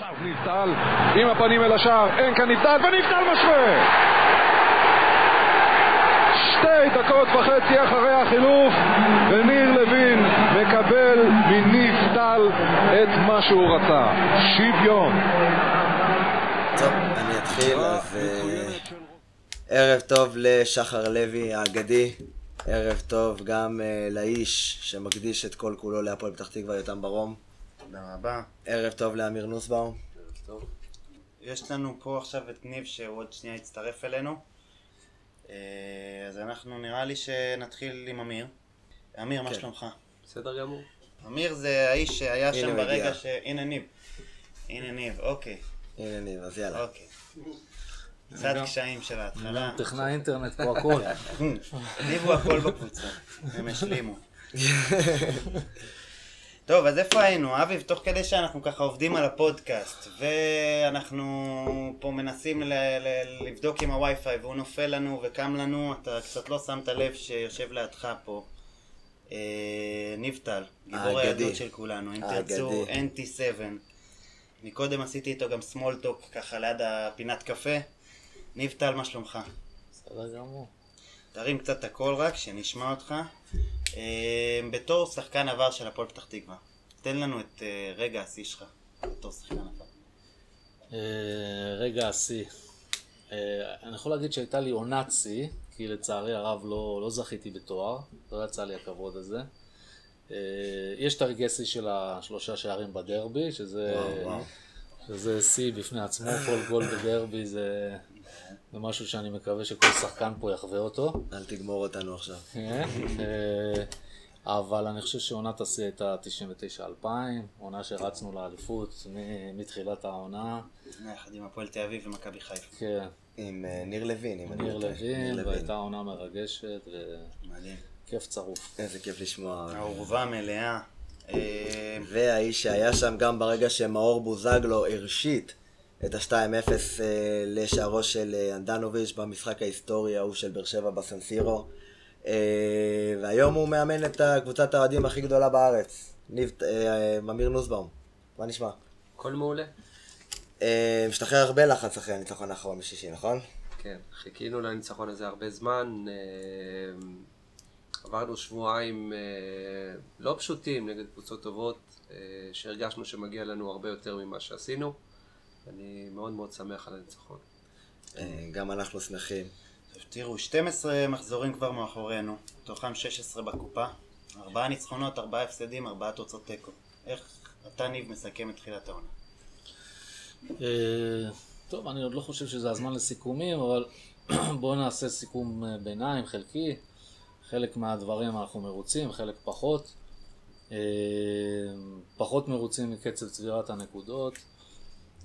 עכשיו נבטל עם הפנים אל השער, אין כאן נבטל, ונבטל משווה! שתי דקות וחצי אחרי החילוף, וניר לוין מקבל מניב טל את מה שהוא רצה, שוויון. טוב, אני אתחיל, אז אה, ערב טוב לשחר לוי האגדי, ערב טוב גם אה, לאיש שמקדיש את כל כולו להפועל פתח תקווה, יותם ברום, תודה רבה. ערב טוב לאמיר נוסבאום, יש לנו פה עכשיו את ניב שהוא עוד שנייה יצטרף אלינו. אה, אז אנחנו נראה לי שנתחיל עם אמיר. אמיר, מה כן. שלומך? בסדר גמור. אמיר זה האיש שהיה שם ברגע. ש... הנה ניב. הנה ניב, אוקיי. הנה ניב, אז יאללה. אוקיי. קצת קשיים של ההתחלה. טכנאי אינטרנט פה הכל. ניב הוא הכל בקבוצה. הם השלימו. טוב, אז איפה היינו? אביב, תוך כדי שאנחנו ככה עובדים על הפודקאסט, ואנחנו פה מנסים ל- ל- לבדוק עם הווי-פיי, והוא נופל לנו וקם לנו, אתה קצת לא שמת לב שיושב לידך פה. אה, ניב טל, גיבור. הילדות של כולנו, אם תרצו, האגדי. NT7. מקודם עשיתי איתו גם small talk ככה ליד הפינת קפה. ניב טל, מה שלומך? בסדר גמור. תרים קצת את הקול רק, שנשמע אותך. אה, בתור שחקן עבר של הפועל פתח תקווה, תן לנו את אה, רגע השיא שלך בתור שחקן עבר. אה, רגע השיא. אה, אני יכול להגיד שהייתה לי עונת שיא, כי לצערי הרב לא, לא זכיתי בתואר, לא יצא לי הכבוד הזה. יש את הרגעי שיא של השלושה שערים בדרבי, שזה וואו, וואו. שזה שיא בפני עצמו, כל גול בדרבי זה, זה משהו שאני מקווה שכל שחקן פה יחווה אותו. אל תגמור אותנו עכשיו. כן, אה, אבל אני חושב שעונת השיא הייתה 99-2000, עונה שרצנו לאליפות מ- מתחילת העונה, יחד עם הפועל תל אביב ומכבי חיפה. כן, עם אה, ניר לוין, אם אני ניר לא טועה. לוין, והייתה עונה מרגשת מדהים. וכיף צרוף. איזה כיף לשמוע. העורבה מלאה. אה, והאיש שהיה שם גם ברגע שמאור בוזגלו הרשיט את ה-2-0 אה, לשערו של אה, אנדנוביץ' במשחק ההיסטורי ההוא של באר שבע בסנסירו. אה, והיום הוא מאמן את קבוצת האוהדים הכי גדולה בארץ. ניב, אמיר נוסבאום, מה נשמע? הכל מעולה. משתחרר הרבה לחץ אחרי הניצחון האחרון בשישי, נכון? כן, חיכינו לניצחון הזה הרבה זמן. עברנו שבועיים לא פשוטים נגד קבוצות טובות, שהרגשנו שמגיע לנו הרבה יותר ממה שעשינו. אני מאוד מאוד שמח על הניצחון. אה, גם אנחנו שמחים. טוב, תראו, 12 מחזורים כבר מאחורינו, מתוכם 16 בקופה, ארבעה ניצחונות, ארבעה הפסדים, ארבעה תוצאות תיקו. איך אתה ניב מסכם את תחילת העונה? אה, טוב, אני עוד לא חושב שזה הזמן לסיכומים, אבל בואו נעשה סיכום אה, ביניים, חלקי. חלק מהדברים אנחנו מרוצים, חלק פחות. פחות מרוצים מקצב צבירת הנקודות.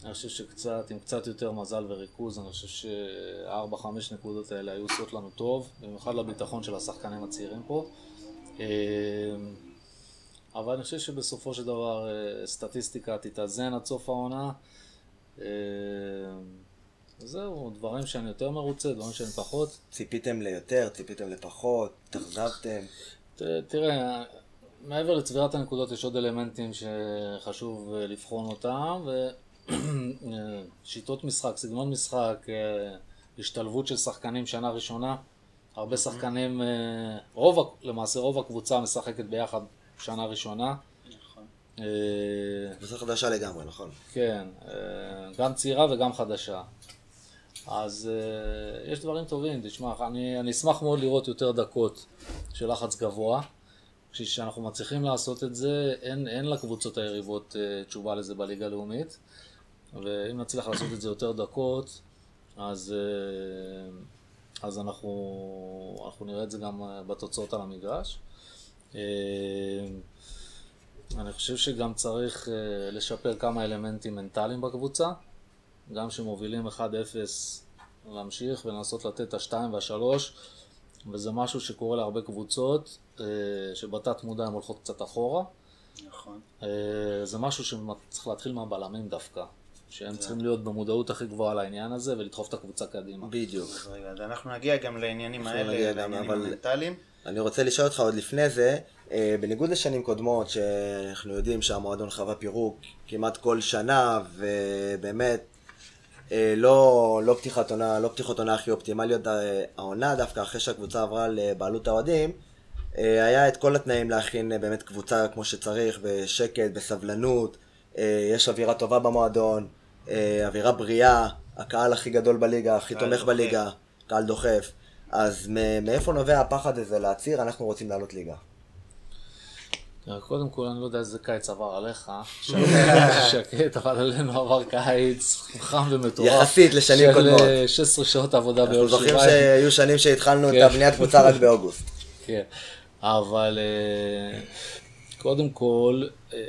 אני חושב שקצת, עם קצת יותר מזל וריכוז, אני חושב שארבע, חמש נקודות האלה היו עושות לנו טוב, במיוחד לביטחון של השחקנים הצעירים פה. אה, אבל אני חושב שבסופו של דבר אה, סטטיסטיקה תתאזן עד סוף העונה. אה, זהו, דברים שאני יותר מרוצה, דברים שאני פחות. ציפיתם ליותר, ציפיתם לפחות, התאכזבתם. תראה, מעבר לצבירת הנקודות יש עוד אלמנטים שחשוב אה, לבחון אותם, ושיטות משחק, סגנון משחק, אה, השתלבות של שחקנים שנה ראשונה. הרבה שחקנים, אה, רוב, למעשה רוב הקבוצה משחקת ביחד שנה ראשונה. נכון. אה, קבוצה חדשה לגמרי, נכון? כן, אה, גם צעירה וגם חדשה. אז אה, יש דברים טובים, תשמע, אני, אני אשמח מאוד לראות יותר דקות של לחץ גבוה. כשאנחנו מצליחים לעשות את זה, אין, אין לקבוצות היריבות אה, תשובה לזה בליגה הלאומית. ואם נצליח לעשות את זה יותר דקות, אז, אה, אז אנחנו, אנחנו נראה את זה גם אה, בתוצאות על המגרש. אה, אני חושב שגם צריך לשפר כמה אלמנטים מנטליים בקבוצה. גם שמובילים 1-0 להמשיך ולנסות לתת את השתיים והשלוש, וזה משהו שקורה להרבה קבוצות, שבתת מודע הן הולכות קצת אחורה. נכון. זה משהו שצריך להתחיל מהבלמים דווקא, שהם צריכים להיות במודעות הכי גבוהה לעניין הזה ולדחוף את הקבוצה קדימה. בדיוק. אז אנחנו נגיע גם לעניינים האלה, לעניינים המנטליים. אני רוצה לשאול אותך עוד לפני זה, אה, בניגוד לשנים קודמות, שאנחנו יודעים שהמועדון חווה פירוק כמעט כל שנה, ובאמת אה, לא, לא פתיחת עונה, לא פתיחות עונה הכי אופטימליות אה, העונה, דווקא אחרי שהקבוצה עברה לבעלות האוהדים, היה את כל התנאים להכין באמת קבוצה כמו שצריך, בשקט, בסבלנות, יש אווירה טובה במועדון, אה, אווירה בריאה, הקהל הכי גדול בליגה, הכי תומך דוחף. בליגה, קהל דוחף. אז מאיפה נובע הפחד הזה להצהיר, אנחנו רוצים לעלות ליגה? תראה, קודם כל, אני לא יודע איזה קיץ עבר עליך, שקט, אבל עלינו עבר קיץ חם ומטורף. יחסית לשנים קודמות. של אה, 16 שעות עבודה אנחנו ביום זוכרים שבועיים. שהיו שנים שהתחלנו את כן. הבניית קבוצה רק באוגוסט. כן, אבל אה, קודם כל, אה,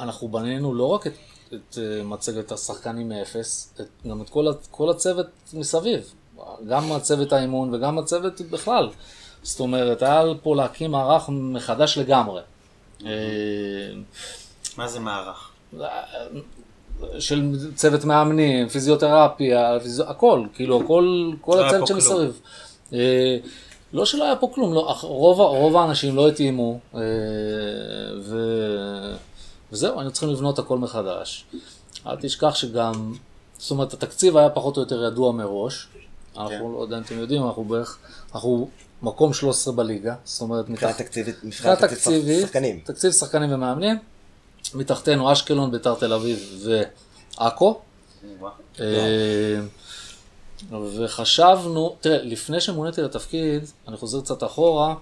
אנחנו בנינו לא רק את, את אה, מצגת השחקנים מאפס, את, גם את כל, כל הצוות מסביב, גם הצוות האימון וגם הצוות בכלל. זאת אומרת, היה פה להקים מערך מחדש לגמרי. אה, מה זה מערך? של צוות מאמנים, פיזיותרפיה, פיזיו... הכל, כאילו הכל, כל לא הצוות. שמסביב. אה, לא שלא היה פה כלום, לא, רוב, רוב האנשים לא התאימו, אה, ו... וזהו, היינו צריכים לבנות הכל מחדש. אל תשכח שגם, זאת אומרת, התקציב היה פחות או יותר ידוע מראש. אנחנו, לא יודע אם אתם יודעים, אנחנו בערך, אנחנו מקום 13 בליגה, זאת אומרת, מבחינה מתחת- תקציבית, מבחינת תקציב תקציבית, שחקנים. תקציב שחקנים ומאמנים, מתחתנו אשקלון, ביתר תל אביב ועכו. אה, וחשבנו, תראה, לפני שמוניתי לתפקיד, אני חוזר קצת אחורה,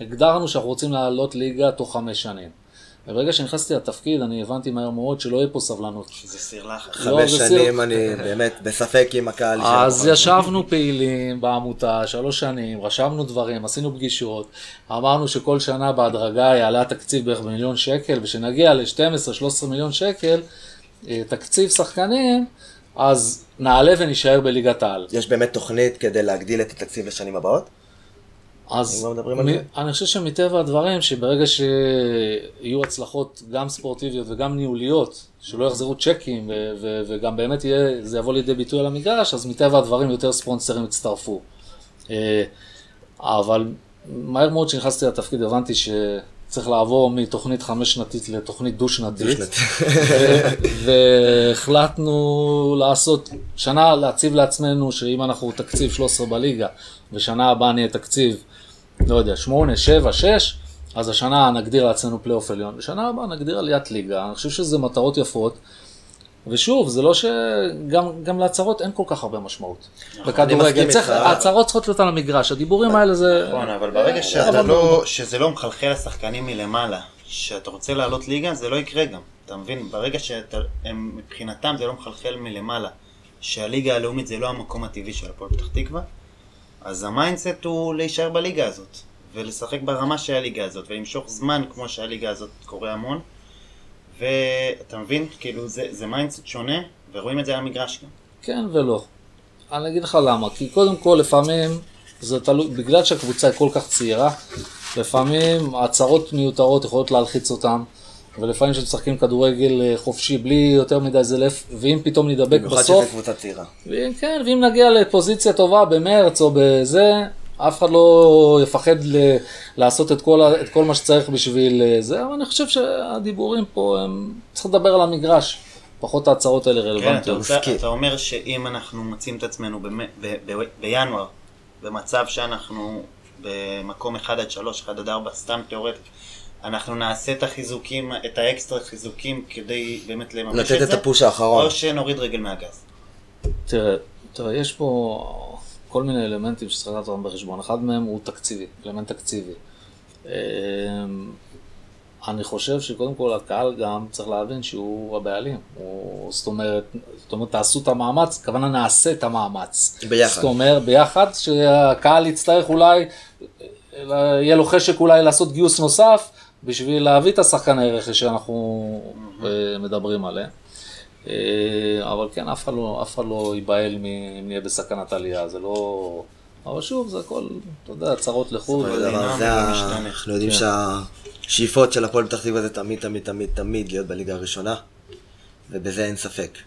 הגדרנו שאנחנו רוצים לעלות ליגה תוך חמש שנים. וברגע שנכנסתי לתפקיד, אני הבנתי מהר מאוד שלא יהיה פה סבלנות. שזה סיר לחץ. לא, חמש שנים סיר- אני באמת בספק אם הקהל... אז ישבנו פעילים בעמותה שלוש שנים, רשמנו דברים, עשינו פגישות, אמרנו שכל שנה בהדרגה יעלה התקציב בערך במיליון שקל, ושנגיע ל-12-13 מיליון שקל, אה, תקציב שחקנים, אז נעלה ונישאר בליגת העל. יש באמת תוכנית כדי להגדיל את התקציב לשנים הבאות? אז מ-? אני חושב שמטבע הדברים, שברגע שיהיו הצלחות גם ספורטיביות וגם ניהוליות, שלא יחזרו צ'קים ו- ו- וגם באמת יהיה, זה יבוא לידי ביטוי על המגרש, אז מטבע הדברים יותר ספונסרים יצטרפו. אה, אבל מהר מאוד כשנכנסתי לתפקיד הבנתי שצריך לעבור מתוכנית חמש שנתית לתוכנית דו-שנתית. והחלטנו לעשות, שנה להציב לעצמנו שאם אנחנו תקציב 13 בליגה, ושנה הבאה נהיה תקציב, לא יודע, 8, 7, 6, אז השנה נגדיר לעצמנו פלייאוף עליון, ושנה הבאה נגדיר עליית ליגה, אני חושב שזה מטרות יפות. ושוב, זה לא שגם גם להצהרות אין כל כך הרבה משמעות. מסכים בכדורגל. ההצהרות צריכות להיות על המגרש, הדיבורים האלה זה... נכון, אבל ברגע שאתה לא- לא, שזה לא מחלחל לשחקנים מלמעלה, שאתה רוצה לעלות ליגה, זה לא יקרה גם. אתה מבין? ברגע שהם, מבחינתם זה לא מחלחל מלמעלה, שהליגה הלאומית זה לא המקום הטבעי של הפועל פתח תקווה, אז ה mindset הוא להישאר בליגה הזאת, ולשחק ברמה של הליגה הזאת, ולמשוך זמן כמו שהליגה הזאת קורה המון, ואתה מבין? כאילו זה, זה mindset שונה, ורואים את זה על המגרש גם. כן ולא. אני אגיד לך למה, כי קודם כל לפעמים זה תלוי, בגלל שהקבוצה היא כל כך צעירה, לפעמים הצהרות מיותרות יכולות להלחיץ אותם, ולפעמים כשמשחקים כדורגל אה, חופשי בלי יותר מדי זלף, ואם פתאום נדבק במיוחד בסוף, שזו קבוצה צעירה. ואם כן, ואם נגיע לפוזיציה טובה במרץ או בזה, אף אחד לא יפחד ל- לעשות את כל, ה- את כל מה שצריך בשביל אה, זה, אבל אני חושב שהדיבורים פה, הם צריך לדבר על המגרש, פחות ההצהרות האלה כן, אתה, רלוונטיות. רוצה, מסכים. אתה אומר שאם אנחנו מוצאים את עצמנו במ, ב, ב, בינואר, במצב שאנחנו במקום 1 עד 3, 1 עד 4, סתם תיאורטית, אנחנו נעשה את החיזוקים, את האקסטרה חיזוקים כדי באמת לממש לתת את את זה, הפוש האחרון. או שנוריד רגל מהגז. תראה, תראה, יש פה כל מיני אלמנטים שצריך לקחת אותם בחשבון. אחד מהם הוא תקציבי, אלמנט תקציבי. אמ, אני חושב שקודם כל הקהל גם צריך להבין שהוא הבעלים. הוא, זאת אומרת, זאת אומרת, תעשו את המאמץ, הכוונה נעשה את המאמץ. ביחד. זאת אומרת, ביחד, שהקהל יצטרך אולי, יהיה לו חשק אולי לעשות גיוס נוסף, בשביל להביא את השחקני רכש שאנחנו אה, מדברים עליהם. אה, אבל כן, אף אחד לא, אף אחד לא ייבהל אם נהיה בסכנת עלייה, זה לא... אבל שוב, זה הכל, אתה יודע, צרות לחוד. בסופו של דבר, דינמי זה ה- ומשתנה. אנחנו יודעים כן. שהשאיפות של הפועל פתח תקווה זה תמיד תמיד תמיד תמיד להיות בליגה הראשונה, ובזה אין ספק.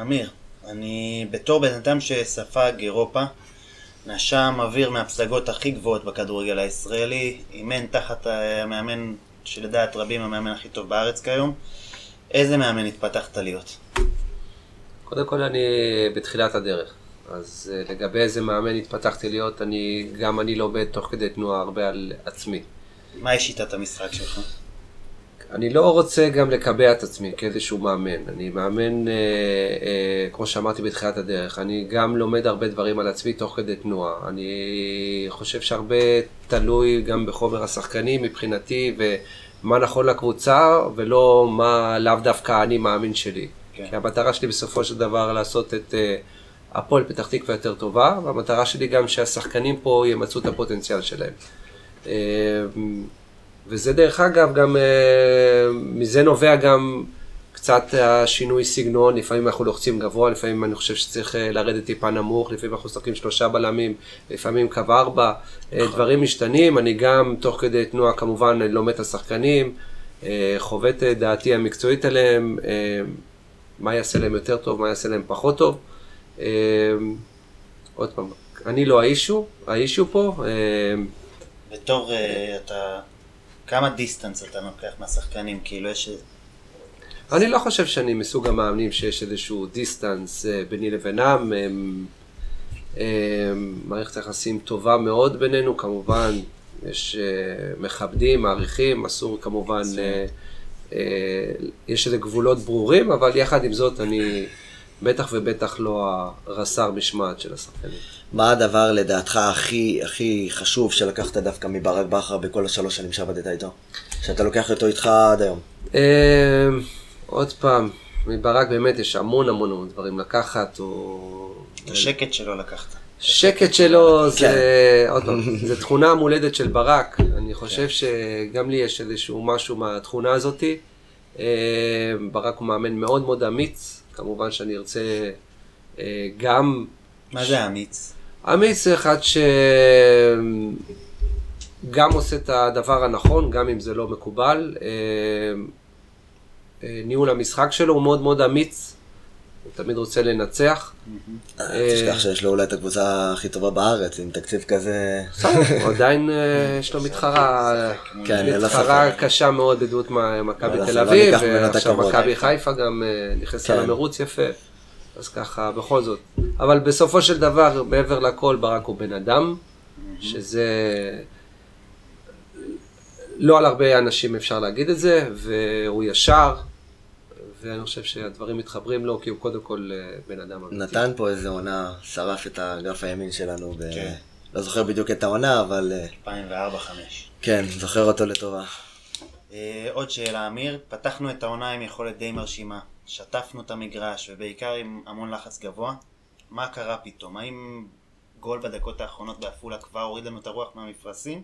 אמיר, אני בתור בן אדם שספג אירופה, נשם אוויר מהפסגות הכי גבוהות בכדורגל הישראלי, אימן תחת המאמן שלדעת רבים המאמן הכי טוב בארץ כיום. איזה מאמן התפתחת להיות? קודם כל אני בתחילת הדרך. אז אה, לגבי איזה מאמן התפתחתי להיות, אני, גם אני לומד תוך כדי תנועה הרבה על עצמי. מהי שיטת המשחק שלך? אני לא רוצה גם לקבע את עצמי כאיזשהו מאמן. אני מאמן, אה, אה, כמו שאמרתי בתחילת הדרך, אני גם לומד הרבה דברים על עצמי תוך כדי תנועה. אני חושב שהרבה תלוי גם בחומר השחקנים מבחינתי, ומה נכון לקבוצה, ולא מה לאו דווקא אני מאמין שלי. כן. כי המטרה שלי בסופו של דבר לעשות את אה, הפועל פתח תקווה יותר טובה, והמטרה שלי גם שהשחקנים פה ימצאו את הפוטנציאל שלהם. אה, וזה דרך אגב, גם אה, מזה נובע גם קצת השינוי סגנון, לפעמים אנחנו לוחצים גבוה, לפעמים אני חושב שצריך אה, לרדת טיפה נמוך, לפעמים אנחנו משחקים שלושה בלמים, לפעמים קו ארבע, אה, נכון. דברים משתנים, אני גם תוך כדי תנועה כמובן לומד את השחקנים, חווה את דעתי המקצועית עליהם, מה יעשה להם יותר טוב, מה יעשה להם פחות טוב. עוד פעם, אני לא האישו, האישו פה. בתור אתה כמה distance אתה לוקח מהשחקנים? כאילו יש... אני לא חושב שאני מסוג המאמנים שיש איזשהו distance אה, ביני לבינם. מערכת יחסים טובה מאוד בינינו, כמובן, יש אה, מכבדים, מעריכים, אסור כמובן, אה, יש איזה גבולות ברורים, אבל יחד עם זאת אני בטח ובטח לא הרס"ר משמעת של השחקנים. מה הדבר לדעתך הכי הכי חשוב שלקחת דווקא מברק בכר בכל השלוש שנים שעבדת איתו? שאתה לוקח אותו איתך עד היום. אה, עוד פעם, מברק באמת יש המון המון דברים לקחת, או... את השקט שלו לקחת. שקט שלו זה, כן. עוד פעם, זה תכונה מולדת של ברק. אני חושב כן. שגם לי יש איזשהו משהו מהתכונה הזאתי. אה, ברק הוא מאמן מאוד מאוד אמיץ, כמובן שאני ארצה אה, גם... מה זה אמיץ? אמיץ זה אחד שגם עושה את הדבר הנכון, גם אם זה לא מקובל. אה, אה, ניהול המשחק שלו הוא מאוד מאוד אמיץ, הוא תמיד רוצה לנצח. אה, תשכח שיש לו אולי את הקבוצה הכי טובה בארץ, עם תקציב כזה... הוא עדיין יש לו מתחרה, כן, מתחרה קשה מאוד בדמות מכבי תל אביב, ועכשיו מכבי חיפה גם נכנסה כן. למרוץ יפה. אז ככה, בכל זאת. אבל בסופו של דבר, מעבר לכל, ברק הוא בן אדם, שזה... לא על הרבה אנשים אפשר להגיד את זה, והוא ישר, ואני חושב שהדברים מתחברים לו, כי הוא קודם כל אה, בן אדם אמיתי. נתן פה איזה עונה, שרף את הגרף הימין שלנו, ב... כן. לא זוכר בדיוק את העונה, אבל... 2004-2005. כן, זוכר אותו לטובה. אה, עוד שאלה, אמיר, פתחנו את העונה עם יכולת די מרשימה. שטפנו את המגרש, ובעיקר עם המון לחץ גבוה. מה קרה פתאום? האם גול בדקות האחרונות בעפולה כבר הוריד לנו את הרוח מהמפרשים?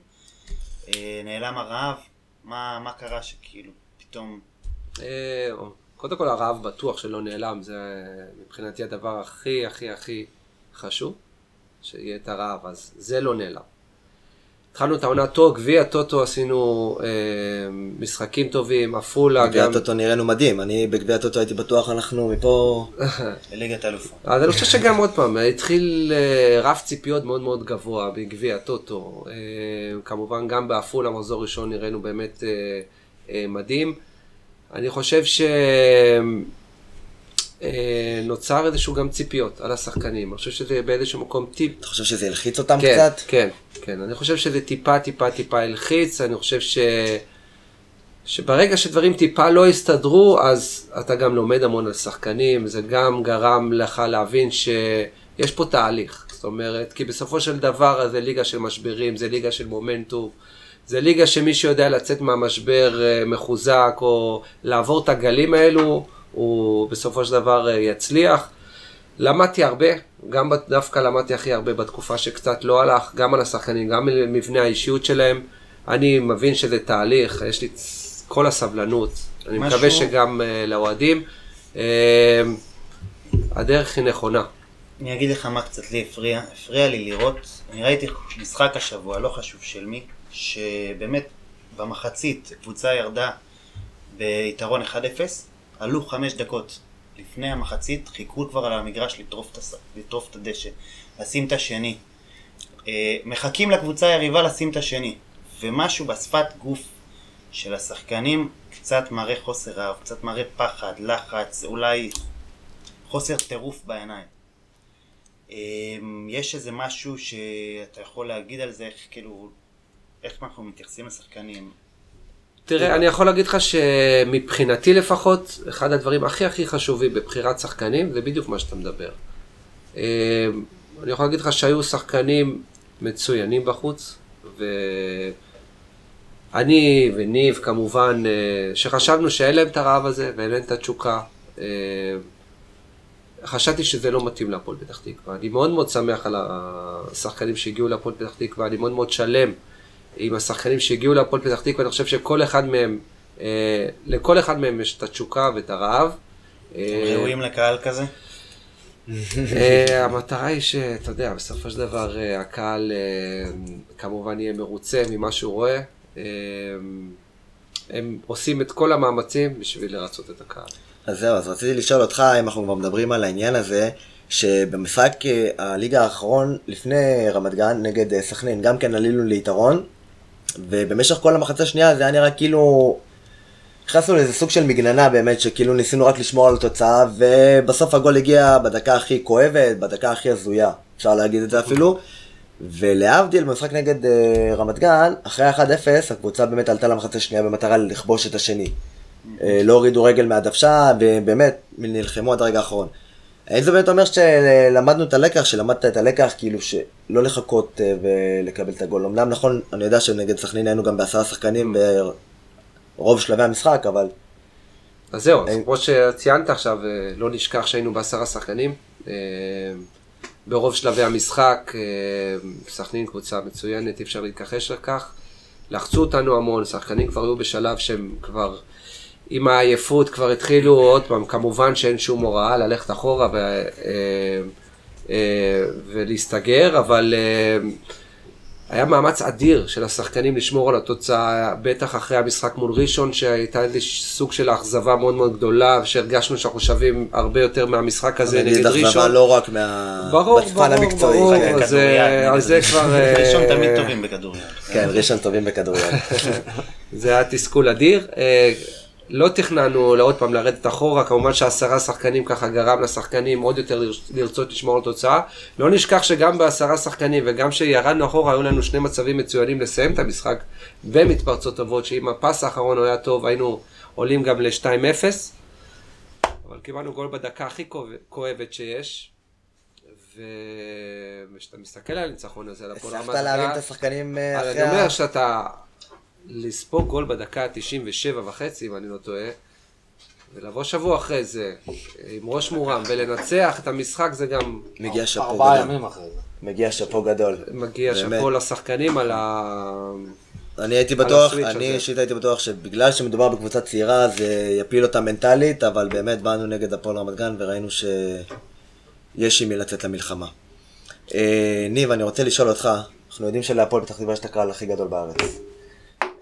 אה, נעלם הרעב? מה, מה קרה שכאילו פתאום... קודם כל הרעב בטוח שלא נעלם, זה מבחינתי הדבר הכי הכי הכי חשוב, שיהיה את הרעב, אז זה לא נעלם. התחלנו את העונה טוב, גביע הטוטו עשינו אה, משחקים טובים, עפולה גם... גביע הטוטו נראינו מדהים, אני בגביע הטוטו הייתי בטוח אנחנו מפה... לליגת האלופות. אז אני חושב שגם עוד פעם, התחיל אה, רף ציפיות מאוד מאוד גבוה בגביע הטוטו. אה, כמובן גם בעפולה, מחזור ראשון נראינו באמת אה, אה, מדהים. אני חושב ש... אה, איזשהו גם ציפיות על השחקנים. אני חושב שזה באיזשהו מקום טיפ. אתה חושב שזה הלחיץ אותם כן, קצת? כן, כן. אני חושב שזה טיפה, טיפה, טיפה הלחיץ. אני חושב ש... שברגע שדברים טיפה לא הסתדרו, אז אתה גם לומד המון על שחקנים. זה גם גרם לך להבין שיש פה תהליך. זאת אומרת, כי בסופו של דבר זה ליגה של משברים, זה ליגה של מומנטום. זה ליגה שמי שיודע לצאת מהמשבר אה, מחוזק או לעבור את הגלים האלו, הוא בסופו של דבר אה, יצליח. למדתי הרבה, גם דווקא למדתי הכי הרבה בתקופה שקצת לא הלך, גם על השחקנים, גם על מבנה האישיות שלהם. אני מבין שזה תהליך, יש לי כל הסבלנות. אני משהו... מקווה שגם uh, לאוהדים. Uh, הדרך היא נכונה. אני אגיד לך מה קצת לי הפריע. הפריע לי לראות, אני ראיתי משחק השבוע, לא חשוב של מי, שבאמת במחצית קבוצה ירדה ביתרון 1-0, עלו חמש דקות לפני המחצית, חיכו כבר על המגרש לטרוף את, הס... לטרוף את הדשא, לשים את השני. אה, מחכים לקבוצה היריבה לשים את השני, ומשהו בשפת גוף של השחקנים קצת מראה חוסר רעב, קצת מראה פחד, לחץ, אולי חוסר טירוף בעיניים. אה, יש איזה משהו שאתה יכול להגיד על זה, איך כאילו, איך אנחנו מתייחסים לשחקנים? תראה, אני יכול להגיד לך שמבחינתי לפחות, אחד הדברים הכי הכי חשובים בבחירת שחקנים זה בדיוק מה שאתה מדבר. אה, אני יכול להגיד לך שהיו שחקנים מצוינים בחוץ, ואני וניב כמובן, אה, שחשבנו שאין להם את הרעב הזה ואין להם את התשוקה. אה, חשבתי שזה לא מתאים להפועל פתח תקווה. אני מאוד מאוד שמח על השחקנים שהגיעו להפועל פתח תקווה, אני מאוד מאוד שלם עם השחקנים שהגיעו להפועל פתח תקווה, אני חושב שכל אחד מהם, אה, לכל אחד מהם יש את התשוקה ואת הרעב. אה, ראויים לקהל כזה? אה, המטרה היא שאתה יודע, בסופו של דבר הקהל כמובן יהיה מרוצה ממה שהוא רואה. אה, הם עושים את כל המאמצים בשביל לרצות את הקהל. אז זהו, אז רציתי לשאול אותך, אם אנחנו כבר מדברים על העניין הזה, שבמשחק הליגה האחרון, לפני רמת גן, נגד סכנין, גם כן עלינו ליתרון, ובמשך כל המחצה השנייה זה היה נראה כאילו... נכנסנו לאיזה סוג של מגננה באמת, שכאילו ניסינו רק לשמור על התוצאה, ובסוף הגול הגיע בדקה הכי כואבת, בדקה הכי הזויה, אפשר להגיד את זה אפילו. ולהבדיל, במשחק נגד uh, רמת גן, אחרי 1-0, הקבוצה באמת עלתה למחצה השנייה במטרה לכבוש את השני. Uh, לא הורידו רגל מהדוושה, ובאמת, נלחמו עד הרגע האחרון. האם זה באמת אומר שלמדנו את הלקח, שלמדת את הלקח, כאילו שלא לחכות uh, ולקבל את הגול. אמנם נכון, אני יודע שנגד סכנין היינו גם בעשרה שחקנים ברוב שלבי המשחק, אבל אז זהו, אז כמו שציינת עכשיו, אה, לא נשכח שהיינו בעשרה שחקנים. אה, ברוב שלבי המשחק, אה, סכנין קבוצה מצוינת, אי אפשר להתכחש לכך. לחצו אותנו המון, שחקנים כבר היו בשלב שהם כבר עם העייפות כבר התחילו עוד פעם, כמובן שאין שום הוראה ללכת אחורה ו, אה, אה, ולהסתגר, אבל אה, היה מאמץ אדיר של השחקנים לשמור על התוצאה, בטח אחרי המשחק מול ראשון, שהייתה איזה סוג של אכזבה מאוד מאוד גדולה, שהרגשנו שאנחנו שווים הרבה יותר מהמשחק הזה נגד נגיד אכזבה ראשון. לא רק מה... ברור, ברור, המקצועי. ברור, כן. על זה כבר... ראשון תמיד טובים בכדוריד. כן, ראשון טובים בכדוריד. זה היה תסכול אדיר. לא תכננו לעוד פעם לרדת אחורה, כמובן שעשרה שחקנים ככה גרם לשחקנים עוד יותר לרצ- לרצות לשמור על תוצאה. לא נשכח שגם בעשרה שחקנים וגם כשירדנו אחורה היו לנו שני מצבים מצוינים לסיים את המשחק במתפרצות טובות, שאם הפס האחרון היה טוב היינו עולים גם ל-2-0. אבל קיבלנו גול בדקה הכי כואב- כואבת שיש. וכשאתה מסתכל על הניצחון הזה, על הפועל רמת הצלחת להרים גן, את השחקנים אה, אחרי אני ה... אומר שאתה לספוג גול בדקה ה-97 וחצי, אם אני לא טועה, ולבוא שבוע אחרי זה עם ראש מורם ולנצח את המשחק זה גם מגיע שאפו ארבעה גדול. ימים אחרי זה. מגיע שאפו גדול. מגיע. שאפו לשחקנים על ה... אני הייתי בטוח, אני. אישית הייתי בטוח שבגלל שמדובר בקבוצה צעירה זה יפיל אותה מנטלית, אבל באמת באנו נגד הפועל רמת גן וראינו שיש עם מי לצאת למלחמה. אה, ניב, אני רוצה לשאול אותך, אנחנו יודעים שלהפועל פתח תקווה יש את הקהל הכי גדול בארץ.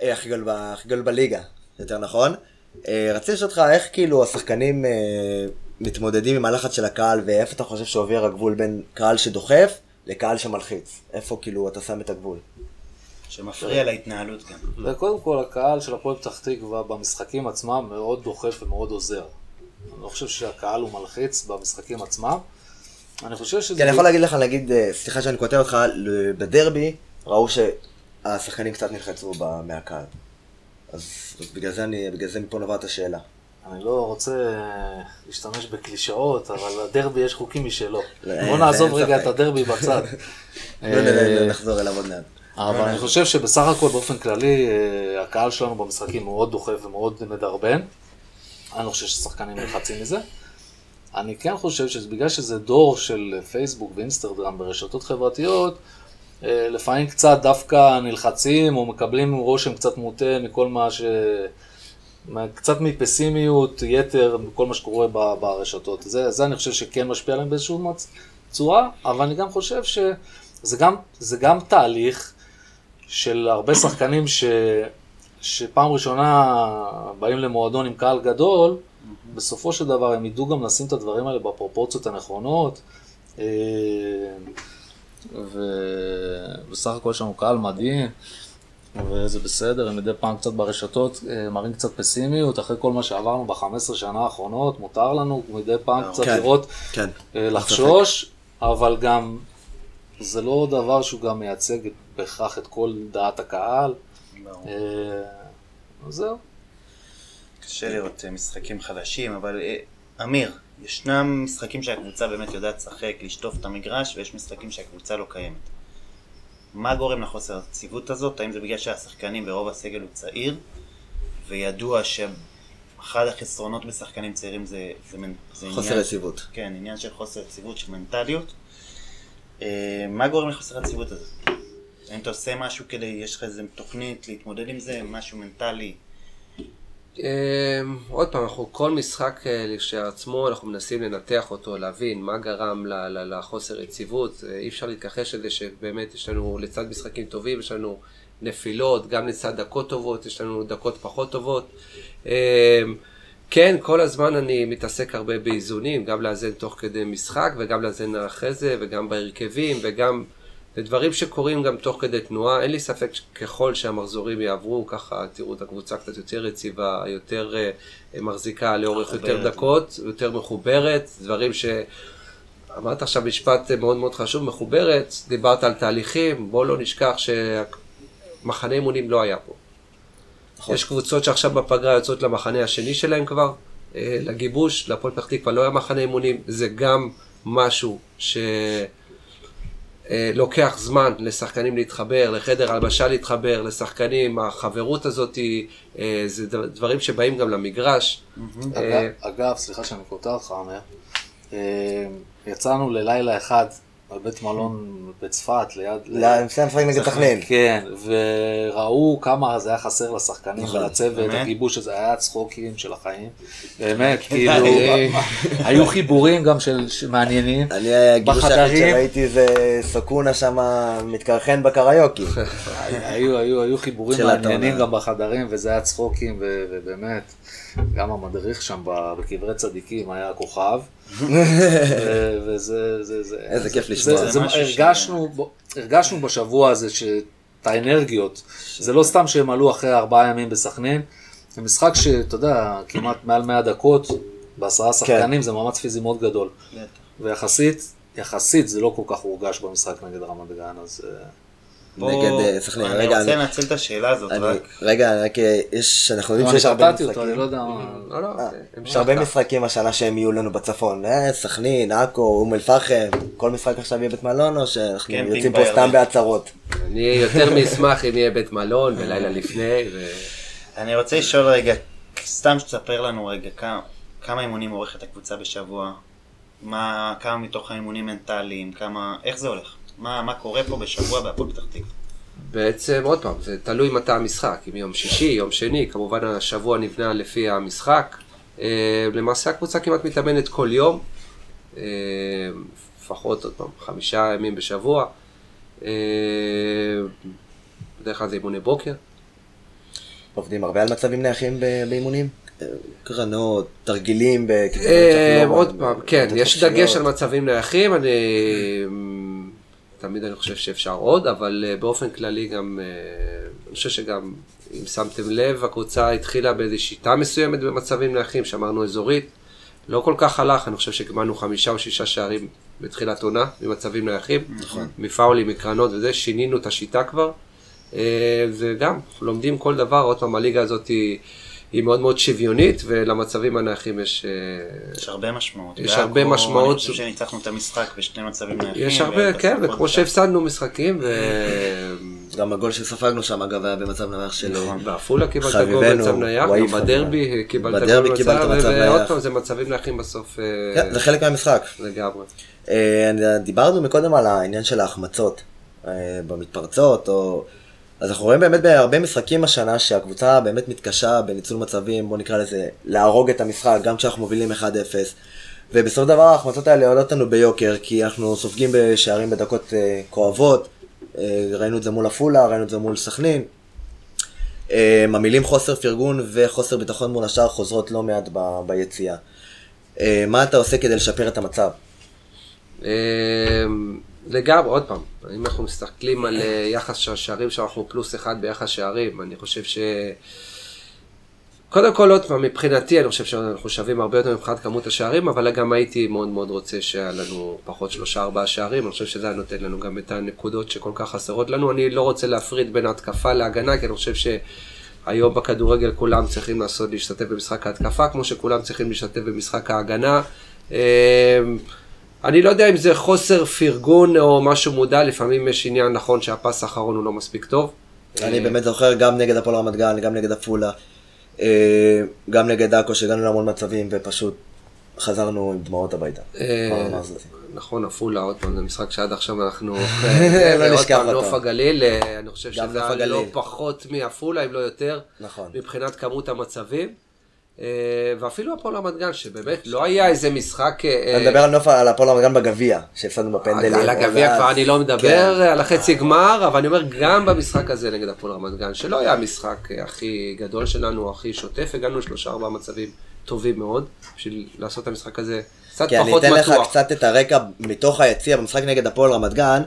אה, הכי גדול, ב- הכי גדול בליגה, יותר נכון. אה, רציתי לשאול אותך איך כאילו השחקנים אה, מתמודדים עם הלחץ של הקהל ואיפה אתה חושב שעובר הגבול בין קהל שדוחף לקהל שמלחיץ? איפה כאילו אתה שם את הגבול? שמפריע להתנהלות גם. וקודם כל, הקהל של הפועל פתח תקווה במשחקים עצמם מאוד דוחף ומאוד עוזר. אני לא חושב שהקהל הוא מלחיץ במשחקים עצמם. אני חושב שזה... כן, אני יכול להגיד לך, נגיד, סליחה שאני קוטע אותך, בדרבי ראו שהשחקנים קצת נלחצו מהקהל. אז אז בגלל זה אני, בגלל זה מפה נובעת השאלה. אני לא רוצה אה, להשתמש בקלישאות, אבל לדרבי יש חוקים משלו. לא, בוא נעזוב רגע את. הדרבי בצד. לא, לא, לא, אה, נחזור אליו עוד מעט. אבל אני חושב שבסך הכל באופן כללי, אה, הקהל שלנו במשחקים מאוד דוחף ומאוד מדרבן. אני לא חושב ששחקנים נלחצים מזה. אני כן חושב שבגלל שזה דור של פייסבוק ואינסטגרם ברשתות חברתיות, אה, לפעמים קצת דווקא נלחצים או מקבלים רושם קצת מוטה מכל מה ש... קצת מפסימיות יתר מכל מה שקורה ברשתות. זה, זה אני חושב שכן משפיע עליהם באיזושהי מצ- צורה, אבל אני גם חושב שזה גם, זה גם תהליך של הרבה שחקנים ש, שפעם ראשונה באים למועדון עם קהל גדול, בסופו של דבר הם ידעו גם לשים את הדברים האלה בפרופורציות הנכונות. אה, ובסך הכל יש לנו קהל מדהים, וזה בסדר, הם מדי פעם קצת ברשתות אה, מראים קצת פסימיות, אחרי כל מה שעברנו ב-15 שנה האחרונות, מותר לנו מדי פעם קצת כן, לראות, כן. אה, לחשוש, אבל גם זה לא דבר שהוא גם מייצג בהכרח את כל דעת הקהל. אה, זהו. קשה לראות אה, משחקים חדשים, אבל אה, אמיר, ישנם משחקים שהקבוצה באמת יודעת לשחק, לשטוף את המגרש, ויש משחקים שהקבוצה לא קיימת. מה גורם לחוסר היציבות הזאת? האם זה בגלל שהשחקנים ברוב הסגל הוא צעיר, וידוע שאחד החסרונות בשחקנים צעירים זה, זה, זה חוסר יציבות. כן, עניין של חוסר יציבות, של מנטליות. אה, מה גורם לחוסר היציבות הזאת? האם אתה עושה משהו כדי, יש לך איזה תוכנית להתמודד עם זה, משהו מנטלי? אמ, עוד פעם, אנחנו כל משחק אה, כשלעצמו, אנחנו מנסים לנתח אותו, להבין מה גרם לחוסר יציבות. אה, אי אפשר להתכחש לזה שבאמת יש לנו, לצד משחקים טובים, יש לנו נפילות, גם לצד דקות טובות, יש לנו דקות פחות טובות. אמ, כן, כל הזמן אני מתעסק הרבה באיזונים, גם לאזן תוך כדי משחק, וגם לאזן אחרי זה, וגם בהרכבים, וגם... זה דברים שקורים גם תוך כדי תנועה, אין לי ספק שככל שהמחזורים יעברו, ככה תראו את הקבוצה קצת יותר יציבה, יותר uh, מחזיקה לאורך יותר. דקות, יותר מחוברת, דברים ש... אמרת עכשיו משפט מאוד מאוד חשוב, מחוברת, דיברת על תהליכים, בוא לא נשכח שמחנה אימונים לא היה פה. נכון. יש קבוצות שעכשיו בפגרה יוצאות למחנה השני שלהם כבר, אה, לגיבוש, להפועל פתח תקווה לא היה מחנה אימונים, זה גם משהו ש... אה, לוקח זמן לשחקנים להתחבר, לחדר הלבשה להתחבר, לשחקנים, החברות הזאת, היא, אה, זה דברים שבאים גם למגרש. אה, אגב, סליחה שאני קוטע אותך, עמר. אה, יצאנו ללילה אחד בבית מלון בצפת, ליד... לא, מסיים לשחק נגד סכנין. כן, וראו כמה זה היה חסר לשחקנים נכון, ולצוות? הגיבוש הזה היה צחוקים של החיים. באמת, כאילו, היו חיבורים גם של מעניינים. אני, הגיבוש היחיד בחדרים. שראיתי זה סוקונה שם מתקרחן בקריוקי. היו, היו, היו חיבורים של מעניינים. גם בחדרים, וזה היה צחוקים, ובאמת, גם המדריך שם ב- בקברי צדיקים היה כוכב. וזה, זה, זה, איזה זה- כיף לשמוע. הרגשנו, הרגשנו בשבוע הזה ש- את האנרגיות. זה לא סתם שהם עלו אחרי ארבעה ימים בסכנין, זה משחק שאתה יודע, כמעט מעל 100 דקות, בעשרה שחקנים, זה מאמץ פיזי מאוד גדול. בטח. ויחסית, יחסית זה לא כל כך הורגש במשחק נגד רמת גן, אז... בוא- נגד אה, סכנין. אני רגע, רוצה אני- לנצל את השאלה הזאת אני- רק. רגע, רק אה, יש, אנחנו יודעים שיש הרבה קטעתי אותו, אני לא משחקים. יודע מה... לא, לא, אה, יש הרבה. משחקים השנה שהם יהיו לנו בצפון. אה, סכנין, עכו, אום אל-פחם. כל משחק עכשיו יהיה בית מלון, או שאנחנו קמפינג יוצאים פה. סתם בהצהרות? אני יותר מאשמח אם יהיה בית מלון ולילה לפני. אני רוצה לשאול רגע, סתם שתספר לנו רגע כמה, כמה אימונים עורכת הקבוצה בשבוע, מה, כמה מתוך האימונים מנטליים, כמה, איך זה הולך? מה, מה קורה פה בשבוע בהפועל פתח תקווה? בעצם, עוד פעם, זה תלוי מתי המשחק, אם יום שישי, יום שני, כמובן השבוע נבנה לפי המשחק. אה, למעשה הקבוצה כמעט מתאמנת כל יום, אה, לפחות עוד פעם, חמישה ימים בשבוע. אה, בדרך כלל זה אימוני בוקר. עובדים הרבה על מצבים נייחים באימונים? קרנות, תרגילים לא עוד פעם, כן, יש. דגש על מצבים נייחים, אני... תמיד אני חושב שאפשר עוד, אבל אה, באופן כללי גם, אה, אני חושב שגם, אם שמתם לב, הקבוצה התחילה באיזו שיטה מסוימת במצבים נייחים, שאמרנו אזורית, לא כל כך הלך, אני חושב שקיבלנו חמישה או שישה שערים בתחילת עונה, ממצבים נייחים, נכון. מפאולים, מקרנות וזה, שינינו את השיטה כבר, אה, וגם, לומדים כל דבר, עוד פעם, הליגה הזאת היא... היא מאוד מאוד שוויונית, ולמצבים הנייחים יש... אה, יש הרבה משמעות. יש הרבה משמעות. אני חושב שניצחנו את המשחק בשני מצבים נייחים. יש הרבה, כן, וכמו שהפסדנו משחקים, ו... גם הגול שספגנו שם, אגב, היה במצב נייח של... נכון. בעפולה קיבלת גול במצב נייח, גם בדרבי קיבלת בדרבי גול קיבלת במצב, נייח. ועוד פעם, זה מצבים נייחים בסוף אה, כן, זה חלק מהמשחק. לגמרי. אה, דיברנו מקודם על העניין של ההחמצות אה, במתפרצות, או... אז אנחנו רואים באמת בהרבה משחקים השנה שהקבוצה באמת מתקשה בניצול מצבים, בוא נקרא לזה, להרוג את המשחק, גם כשאנחנו מובילים 1-0. ובסופו של דבר ההחמצות האלה עולות לנו ביוקר, כי אנחנו סופגים בשערים בדקות אה, כואבות, אה, ראינו את זה מול עפולה, ראינו את זה מול סכנין. אה, המילים חוסר פרגון וחוסר ביטחון מול השאר חוזרות לא מעט ב- ביציאה. אה, מה אתה עושה כדי לשפר את המצב? לגמרי, עוד פעם, אם אנחנו מסתכלים על אה, יחס של השערים שאנחנו פלוס אחד ביחס שערים, אני חושב ש... קודם כל, עוד פעם, מבחינתי, אני חושב שאנחנו שווים הרבה יותר מבחינת כמות השערים, אבל גם הייתי מאוד מאוד רוצה שהיה לנו פחות שלושה ארבעה שערים, אני חושב שזה היה נותן לנו גם את הנקודות שכל כך חסרות לנו. אני לא רוצה להפריד בין התקפה להגנה, כי אני חושב שהיום בכדורגל כולם צריכים לעשות, להשתתף במשחק ההתקפה, כמו שכולם צריכים להשתתף במשחק ההגנה. אני לא יודע אם זה חוסר פרגון או משהו מודע, לפעמים יש עניין נכון שהפס האחרון הוא לא מספיק טוב. אני באמת זוכר גם נגד הפועל רמת גן, גם נגד עפולה, אה, גם נגד עכו, שהגענו להמון מצבים, ופשוט חזרנו עם דמעות הביתה. אה, הזאת. נכון, עפולה, עוד פעם, זה משחק שעד עכשיו אנחנו... לא נשכח אותו. נוף הגליל, אה, אני חושב שזה לא. פחות מעפולה, אם לא יותר, נכון. מבחינת כמות המצבים. אה, ואפילו הפועל רמת גן, שבאמת לא היה איזה משחק... אה, אני מדבר על נוף, על הפועל רמת גן בגביע, שהפסדנו בפנדלים. על הגביע כבר אני לא מדבר, כן. על החצי גמר, אבל אני אומר גם במשחק הזה נגד הפועל רמת גן, שלא היה המשחק אה, הכי גדול שלנו, הכי שוטף, הגענו לשלושה ארבעה מצבים טובים מאוד, בשביל לעשות את המשחק הזה קצת כי אני פחות אתן לך מתוח. קצת את הרקע מתוך היציע במשחק נגד הפועל רמת גן,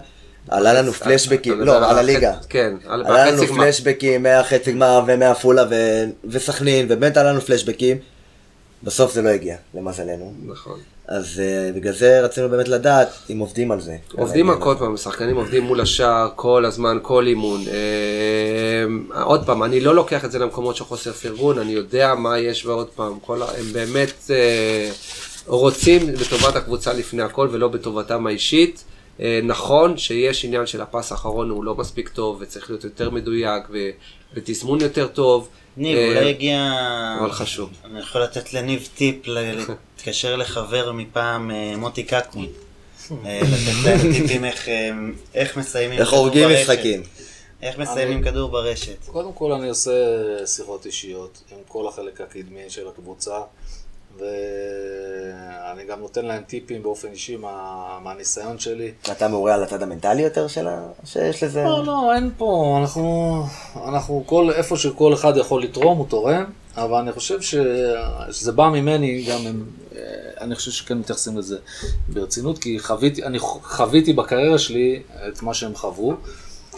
עלה לנו פלשבקים, לא, על הליגה. כן, על עלה לנו בחצי גמר. פלשבקים מהחצי גמר ומעפולה וסכנין, ובאמת עלה לנו פלשבקים. בסוף זה לא הגיע, למזלנו. נכון. אז uh, בגלל זה רצינו באמת לדעת אם עובדים על זה. עובדים על כל פעם, השחקנים עובדים מול השער כל הזמן, כל אימון. אה, עוד פעם, אני לא לוקח את זה למקומות של חוסר פרגון, אני יודע מה יש ועוד פעם, כל הם באמת אה, רוצים בטובת הקבוצה לפני הכל ולא בטובתם האישית. אה, נכון שיש עניין של הפס האחרון הוא לא מספיק טוב וצריך להיות יותר מדויק ותזמון יותר טוב. ניב, אה, אולי הגיע... אבל חשוב. אני יכול לתת לניב טיפ, להתקשר לחבר מפעם, אה, מוטי קקני. אה, לתת להם טיפים איך, איך מסיימים איך הורגים. משחקים. איך מסיימים כדור ברשת. קודם כל אני עושה שיחות אישיות עם כל החלק הקדמי של הקבוצה, ואני גם נותן להם טיפים באופן אישי מה, מהניסיון שלי. אתה מעורה על הצד המנטלי יותר שלה? שיש לזה... לא, לא, אין פה, אנחנו, אנחנו כל, איפה שכל אחד יכול לתרום, הוא תורם, אבל אני חושב ש, שזה בא ממני, גם הם, אה, אני חושב שכן מתייחסים לזה ברצינות, כי חוויתי, אני חוויתי בקריירה שלי את מה שהם חוו.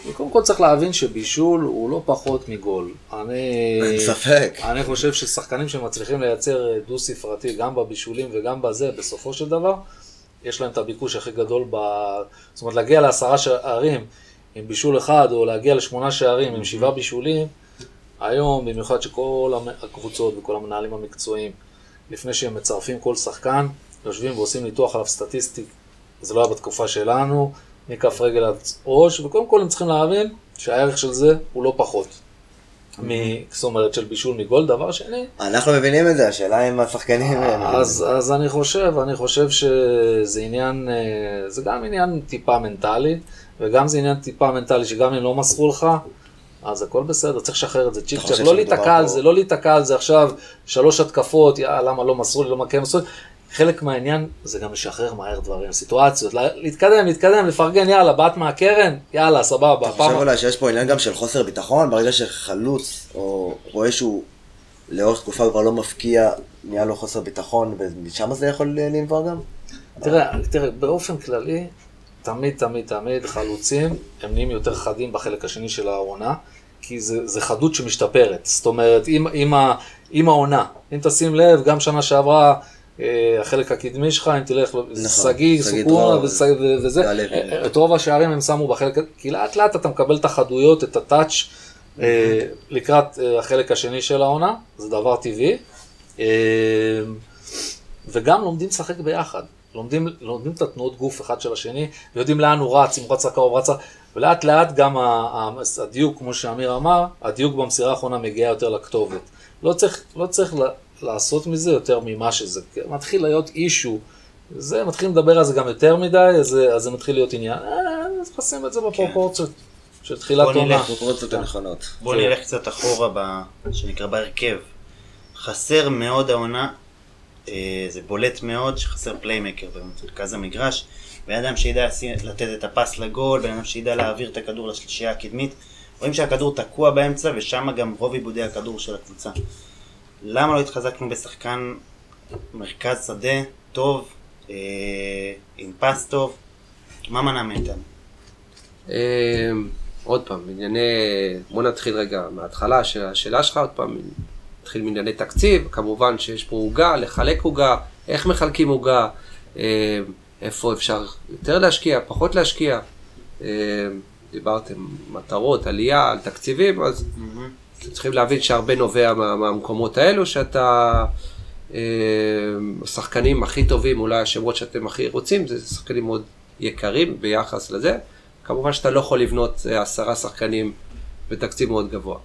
וקודם כל צריך להבין שבישול הוא לא פחות מגול. אני... אין ספק. אני חושב ששחקנים שמצליחים לייצר אה, דו ספרתי גם בבישולים וגם בזה, בסופו של דבר, יש להם את הביקוש הכי גדול ב... זאת אומרת, להגיע לעשרה שערים עם בישול אחד, או להגיע לשמונה שערים עם שבעה בישולים, היום, במיוחד שכל הקבוצות וכל המנהלים המקצועיים, לפני שהם מצרפים כל שחקן, יושבים ועושים ניתוח עליו סטטיסטי. זה לא היה בתקופה שלנו, מכף רגל עד ראש, וקודם כל הם צריכים להבין שהערך של זה הוא לא פחות. מ... זאת אומרת, של בישול מגול. דבר שני, אנחנו מבינים את זה, השאלה אם השחקנים... אז, אז אני חושב, אני חושב שזה עניין, אה, זה גם עניין טיפה מנטלי, וגם זה עניין טיפה מנטלי, שגם אם לא מסרו לך, אז הכל בסדר, צריך לשחרר את זה צ'יק חושב לא להיתקע על זה, לא להיתקע על זה עכשיו, שלוש התקפות, יא, למה לא מסרו לי, למה כן מסרו לי. חלק מהעניין זה גם לשחרר מהר דברים, סיטואציות, לה- להתקדם, להתקדם, לפרגן, יאללה, באת מהקרן, יאללה, סבבה. אתה חושב פעם- אולי שיש פה עניין גם של חוסר ביטחון, ברגע שחלוץ, או רואה שהוא לאורך תקופה כבר לא מפקיע, נהיה לו חוסר ביטחון, ומשם זה יכול לנבוע גם? תראה, תראה, באופן כללי, תמיד, תמיד, תמיד חלוצים, הם נהיים יותר חדים בחלק השני של העונה, כי זה, זה חדות שמשתפרת. זאת אומרת, עם, עם, ה, עם העונה, אם תשים לב, גם שנה שעברה, החלק הקדמי שלך, אם תלך, שגיא, נכון, סוכונה וזה. אה, את רוב השערים הם שמו בחלק, כי לאט לאט אתה מקבל את החדויות, את הטאץ' אה, לקראת אה, החלק השני של העונה, זה דבר טבעי. אה, וגם לומדים לשחק ביחד. לומדים, לומדים את התנועות גוף אחד של השני, ויודעים לאן הוא רץ, אם הוא רץ לקרוב, רץ... ולאט לאט גם הדיוק, כמו שאמיר אמר, הדיוק במסירה האחרונה מגיע יותר לכתובת. לא צריך, לא צריך לעשות מזה יותר ממה שזה. כי מתחיל להיות אישו, זה, מתחילים לדבר על זה גם יותר מדי, אז, זה- אז זה מתחיל להיות עניין. אה, אז נשים את זה בפרופורציות של תחילת בוא נלך. עונה. בפרופורציות הנכונות. בוא כן. נלך קצת אחורה, ב... שנקרא בהרכב. חסר מאוד העונה, אה, זה בולט מאוד שחסר פליימקר במרכז המגרש. בן אדם שידע לתת את הפס לגול, בן אדם שידע להעביר את הכדור לשלישייה הקדמית. רואים שהכדור תקוע באמצע ושם גם רוב עיבודי הכדור של הקבוצה. למה לא התחזקנו בשחקן מרכז שדה טוב, אה, עם פס טוב? מה מנע מאיתנו? אה, עוד פעם, ענייני, בוא נתחיל רגע מההתחלה של השאלה שלך, עוד פעם, נתחיל מענייני תקציב, כמובן שיש פה עוגה, לחלק עוגה, איך מחלקים עוגה, אה, איפה אפשר יותר להשקיע, פחות להשקיע. אה, דיברתם מטרות, עלייה, על תקציבים, אז אתם צריכים להבין שהרבה נובע מה, מהמקומות האלו, שאתה... אה, השחקנים הכי טובים, אולי השמות שאתם הכי רוצים, זה שחקנים מאוד יקרים ביחס לזה. כמובן שאתה לא יכול לבנות אה, עשרה שחקנים בתקציב מאוד גבוה.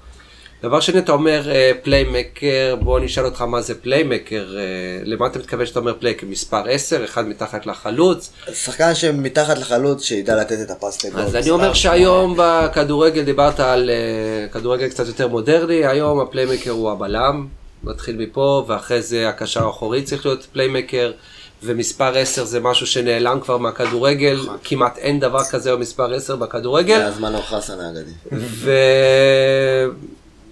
דבר שני, אתה אומר playmaker, בוא אני אשאל אותך מה זה playmaker, למה אתה מתכוון שאתה אומר playmaker? מספר 10, אחד מתחת לחלוץ? שחקן שמתחת לחלוץ שידע לתת את ה pass לגול. אז אני אומר שהיום בכדורגל דיברת על אה, כדורגל קצת יותר מודרני, היום ה playmaker הוא הבלם, מתחיל מפה, ואחרי זה הקשר האחורי צריך להיות playmaker, ומספר 10 זה משהו שנעלם כבר מהכדורגל, כמעט אין דבר כזה היום מספר 10 בכדורגל. זה הזמן או חסן האגדי.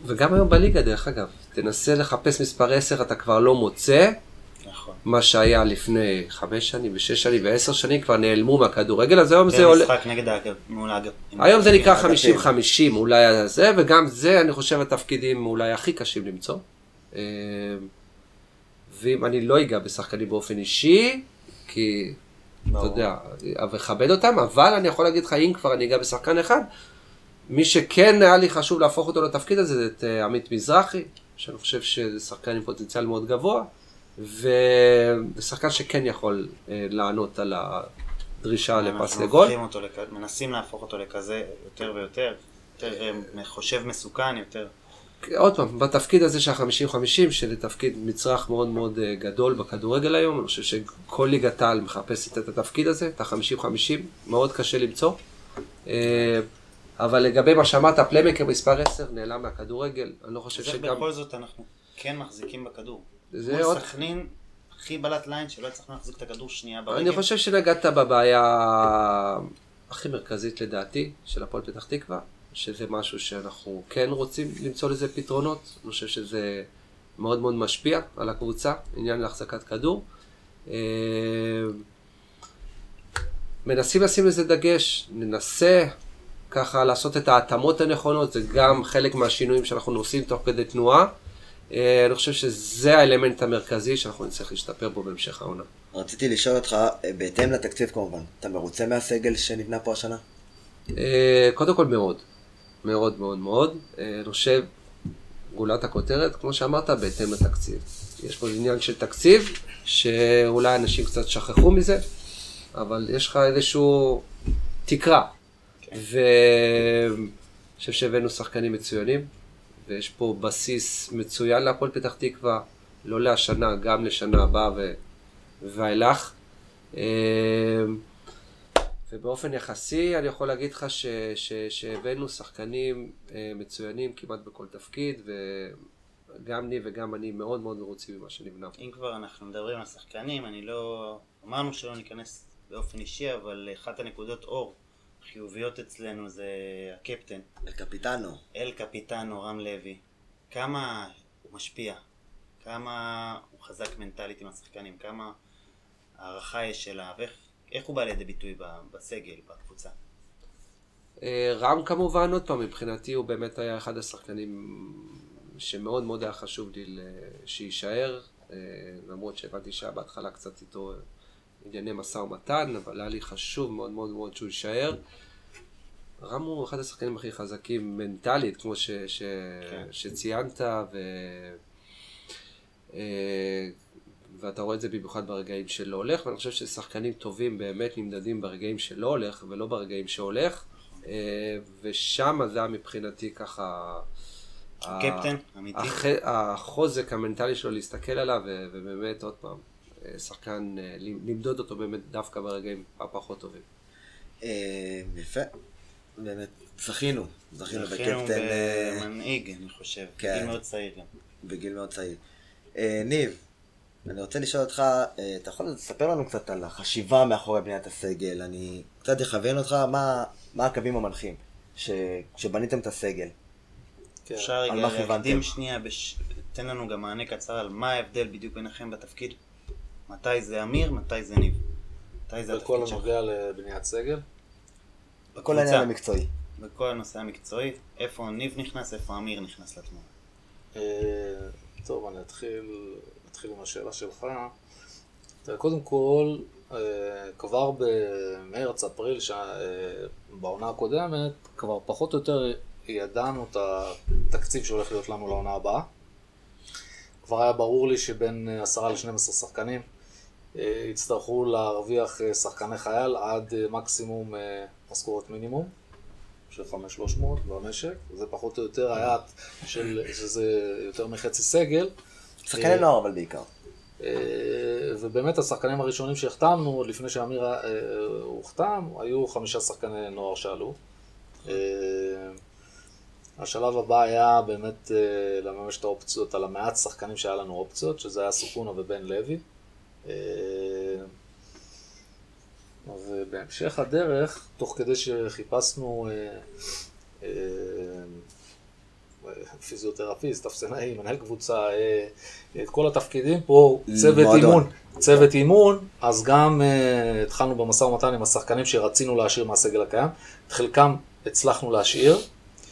וגם היום בליגה, דרך אגב, תנסה לחפש מספר 10, אתה כבר לא מוצא. נכון. מה שהיה לפני חמש שנים ושש שנים ועשר שנים כבר נעלמו מהכדורגל, אז היום זה עולה... במשחק נגד האגב, מול האגב. היום זה נקרא אגפים. 50-50 אולי זה, וגם זה אני חושב התפקידים אולי הכי קשים למצוא. אה, ואם אני לא אגע בשחקנים באופן אישי, כי אתה ברור. יודע, וכבד אותם, אבל אני יכול להגיד לך, אם כבר אני אגע בשחקן אחד, מי שכן היה לי חשוב להפוך אותו לתפקיד הזה, זה את אה, עמית מזרחי, שאני חושב שזה שחקן עם פוטנציאל מאוד גבוה, וזה שחקן שכן יכול אה, לענות על הדרישה לפס אנחנו לגול. לכ- מנסים להפוך אותו לכזה יותר ויותר, יותר אה, חושב מסוכן, יותר... עוד פעם, בתפקיד הזה של ה-50-50, שזה תפקיד מצרך מאוד מאוד גדול בכדורגל היום, אני חושב שכל ליגת העל מחפשת את התפקיד הזה, את ה-50-50, מאוד קשה למצוא. אבל לגבי מה שאמרת, ה playmaker מספר 10 נעלם מהכדורגל, אני לא חושב שגם... בכל זאת אנחנו כן מחזיקים בכדור. זה עוד- סכנין, הכי בלט לעין שלא הצלחנו להחזיק את הכדור שנייה ברגל. אני חושב שנגעת בבעיה הכי מרכזית לדעתי של הפועל פתח תקווה, שזה משהו שאנחנו כן רוצים למצוא לזה פתרונות. אני חושב שזה מאוד מאוד משפיע על הקבוצה, עניין להחזקת כדור. אה, מנסים לשים לזה דגש, ננסה ככה לעשות את ההתאמות הנכונות, זה גם חלק מהשינויים שאנחנו עושים תוך כדי תנועה. אה, אני חושב שזה האלמנט המרכזי שאנחנו נצטרך להשתפר בו בהמשך העונה. רציתי לשאול אותך, אה, בהתאם לתקציב כמובן, אתה מרוצה מהסגל שנבנה פה השנה? אה, קודם כל מאוד, מאוד מאוד מאוד. אני חושב, גולת הכותרת, כמו שאמרת, בהתאם לתקציב. יש פה עניין של תקציב, שאולי אנשים קצת שכחו מזה, אבל יש לך איזשהו תקרה. ואני חושב שהבאנו שחקנים מצוינים, ויש פה בסיס מצוין להפועל פתח תקווה, לא להשנה, גם לשנה הבאה ו... ואילך. אה, ובאופן יחסי אני יכול להגיד לך ש, ש, שהבאנו שחקנים אה, מצוינים כמעט בכל תפקיד וגם לי וגם אני מאוד מאוד מרוצים ממה שנבנה. אם כבר אנחנו מדברים על שחקנים, אני לא... אמרנו שלא ניכנס באופן אישי, אבל אחת הנקודות אור חיוביות אצלנו זה הקפטן, אל קפיטנו. אל קפיטנו רם לוי. כמה הוא משפיע, כמה הוא חזק מנטלית עם השחקנים, כמה הערכה יש אליו, איך, איך הוא בא לידי ביטוי בסגל, בקבוצה. אה, רם כמובן עוד פעם מבחינתי הוא באמת היה אחד השחקנים שמאוד מאוד היה חשוב לי שיישאר אה, למרות שהבנתי שהיה בהתחלה קצת איתו ענייני משא ומתן אבל היה לי חשוב מאוד מאוד מאוד שהוא יישאר רם הוא אחד השחקנים הכי חזקים מנטלית, כמו ש, ש, כן. שציינת, ו, אה, ואתה רואה את זה במיוחד ברגעים שלא הולך, ואני חושב ששחקנים טובים באמת נמדדים ברגעים שלא הולך, ולא ברגעים שהולך, אה, ושם זה היה מבחינתי ככה... קפטן, אמיתי. הח- החוזק המנטלי שלו להסתכל עליו, ובאמת, עוד פעם, שחקן, אה, למדוד אותו באמת דווקא ברגעים הפחות טובים. אה, יפה. באמת, זכינו. זכינו זכינו בקפטן אה, במנהיג, אני חושב. כן. גיל מאוד צעיר גם. בגיל מאוד צעיר. ניב, אני רוצה לשאול אותך, אתה יכול לספר לנו קצת על החשיבה מאחורי בניית הסגל? אני קצת אכוון אותך, מה, מה הקווים המנחים ש- כשבניתם את הסגל? אפשר על רגע? להקדים שנייה, בש... תן לנו גם מענה קצר על מה ההבדל בדיוק ביניכם בתפקיד. מתי זה אמיר, מתי זה ניב. מתי זה בכל התפקיד שלך? הנוגע לבניית סגל. בכל העניין המקצועי. בכל הנושא המקצועי, איפה ניב נכנס, איפה אמיר נכנס לתמונה. אה, טוב, אני אתחיל, אתחיל עם השאלה שלך. קודם כל, אה, כבר במרץ, אפריל, אה, בעונה הקודמת, כבר פחות או יותר ידענו את התקציב שהולך להיות לנו לעונה הבאה. כבר היה ברור לי שבין אה, 10 ל-12 שחקנים יצטרכו להרוויח אה, שחקני חייל עד אה, מקסימום אה, משכורת מינימום. של 5,300 במשק, זה פחות או יותר היעד של, שזה יותר מחצי סגל. שחקני נוער אבל בעיקר. אה, ובאמת השחקנים הראשונים שהחתמנו, עוד לפני שאמיר אה, הוחתם, היו חמישה שחקני נוער שעלו. אה, השלב הבא היה באמת אה, לממש את האופציות על המעט שחקנים שהיה לנו אופציות, שזה היה סוכונה ובן לוי. אה, ובהמשך הדרך, תוך כדי שחיפשנו אה, אה, פיזיותרפיסט, אפסנאי, מנהל קבוצה, אה, את כל התפקידים פה, צוות. אימון, צוות אימון, אז גם אה, התחלנו במשא ומתן עם השחקנים שרצינו להשאיר מהסגל הקיים, את חלקם הצלחנו להשאיר,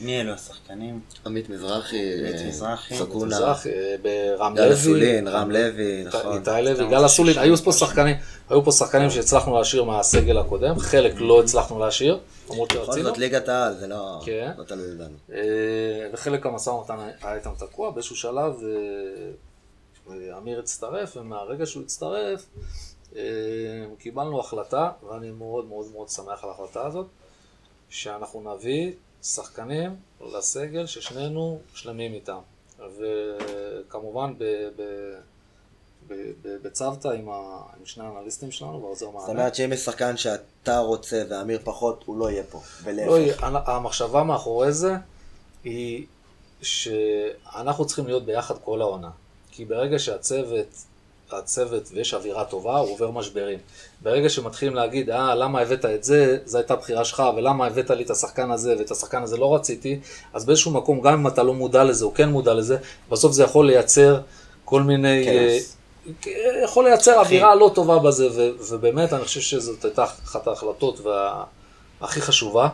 מי אלו השחקנים? עמית מזרחי, עמית אה, מזרחי, סגונה, מזרח, אה, ברם גל לוי, אסולין, רם לוי, נכון. איתי לוי, גל אסולין, היו פה. שחקנים, היו פה שחקנים שהצלחנו להשאיר מהסגל הקודם, חלק לא הצלחנו להשאיר, למרות בכל שרצינו. זאת ליגת העל, זה לא כן. לא תלוי בנו. אה, וחלק המשא ומתן היה איתם תקוע, באיזשהו שלב אה, אמיר הצטרף, ומהרגע שהוא הצטרף, אה, קיבלנו החלטה, ואני מאוד מאוד מאוד שמח על ההחלטה הזאת, שאנחנו נביא שחקנים לסגל ששנינו שלמים איתם. וכמובן ב... ב בצוותא עם, ה- עם שני האנליסטים שלנו ועוזר זאת מאמן. אומרת שאם יש שחקן שאתה רוצה ואמיר פחות, הוא לא יהיה פה. לא, ולהפך. המחשבה מאחורי זה היא שאנחנו צריכים להיות ביחד כל העונה. כי ברגע שהצוות, הצוות ויש אווירה טובה, הוא עובר משברים. ברגע שמתחילים להגיד, אה, למה הבאת את זה, זו הייתה בחירה שלך, ולמה הבאת לי את השחקן הזה ואת השחקן הזה לא רציתי, אז באיזשהו מקום, גם אם אתה לא מודע לזה, או כן מודע לזה, בסוף זה יכול לייצר כל מיני... אה, יכול לייצר אווירה לא טובה בזה, ו- ובאמת אני חושב שזאת הייתה אחת ההחלטות וה- הכי חשובה.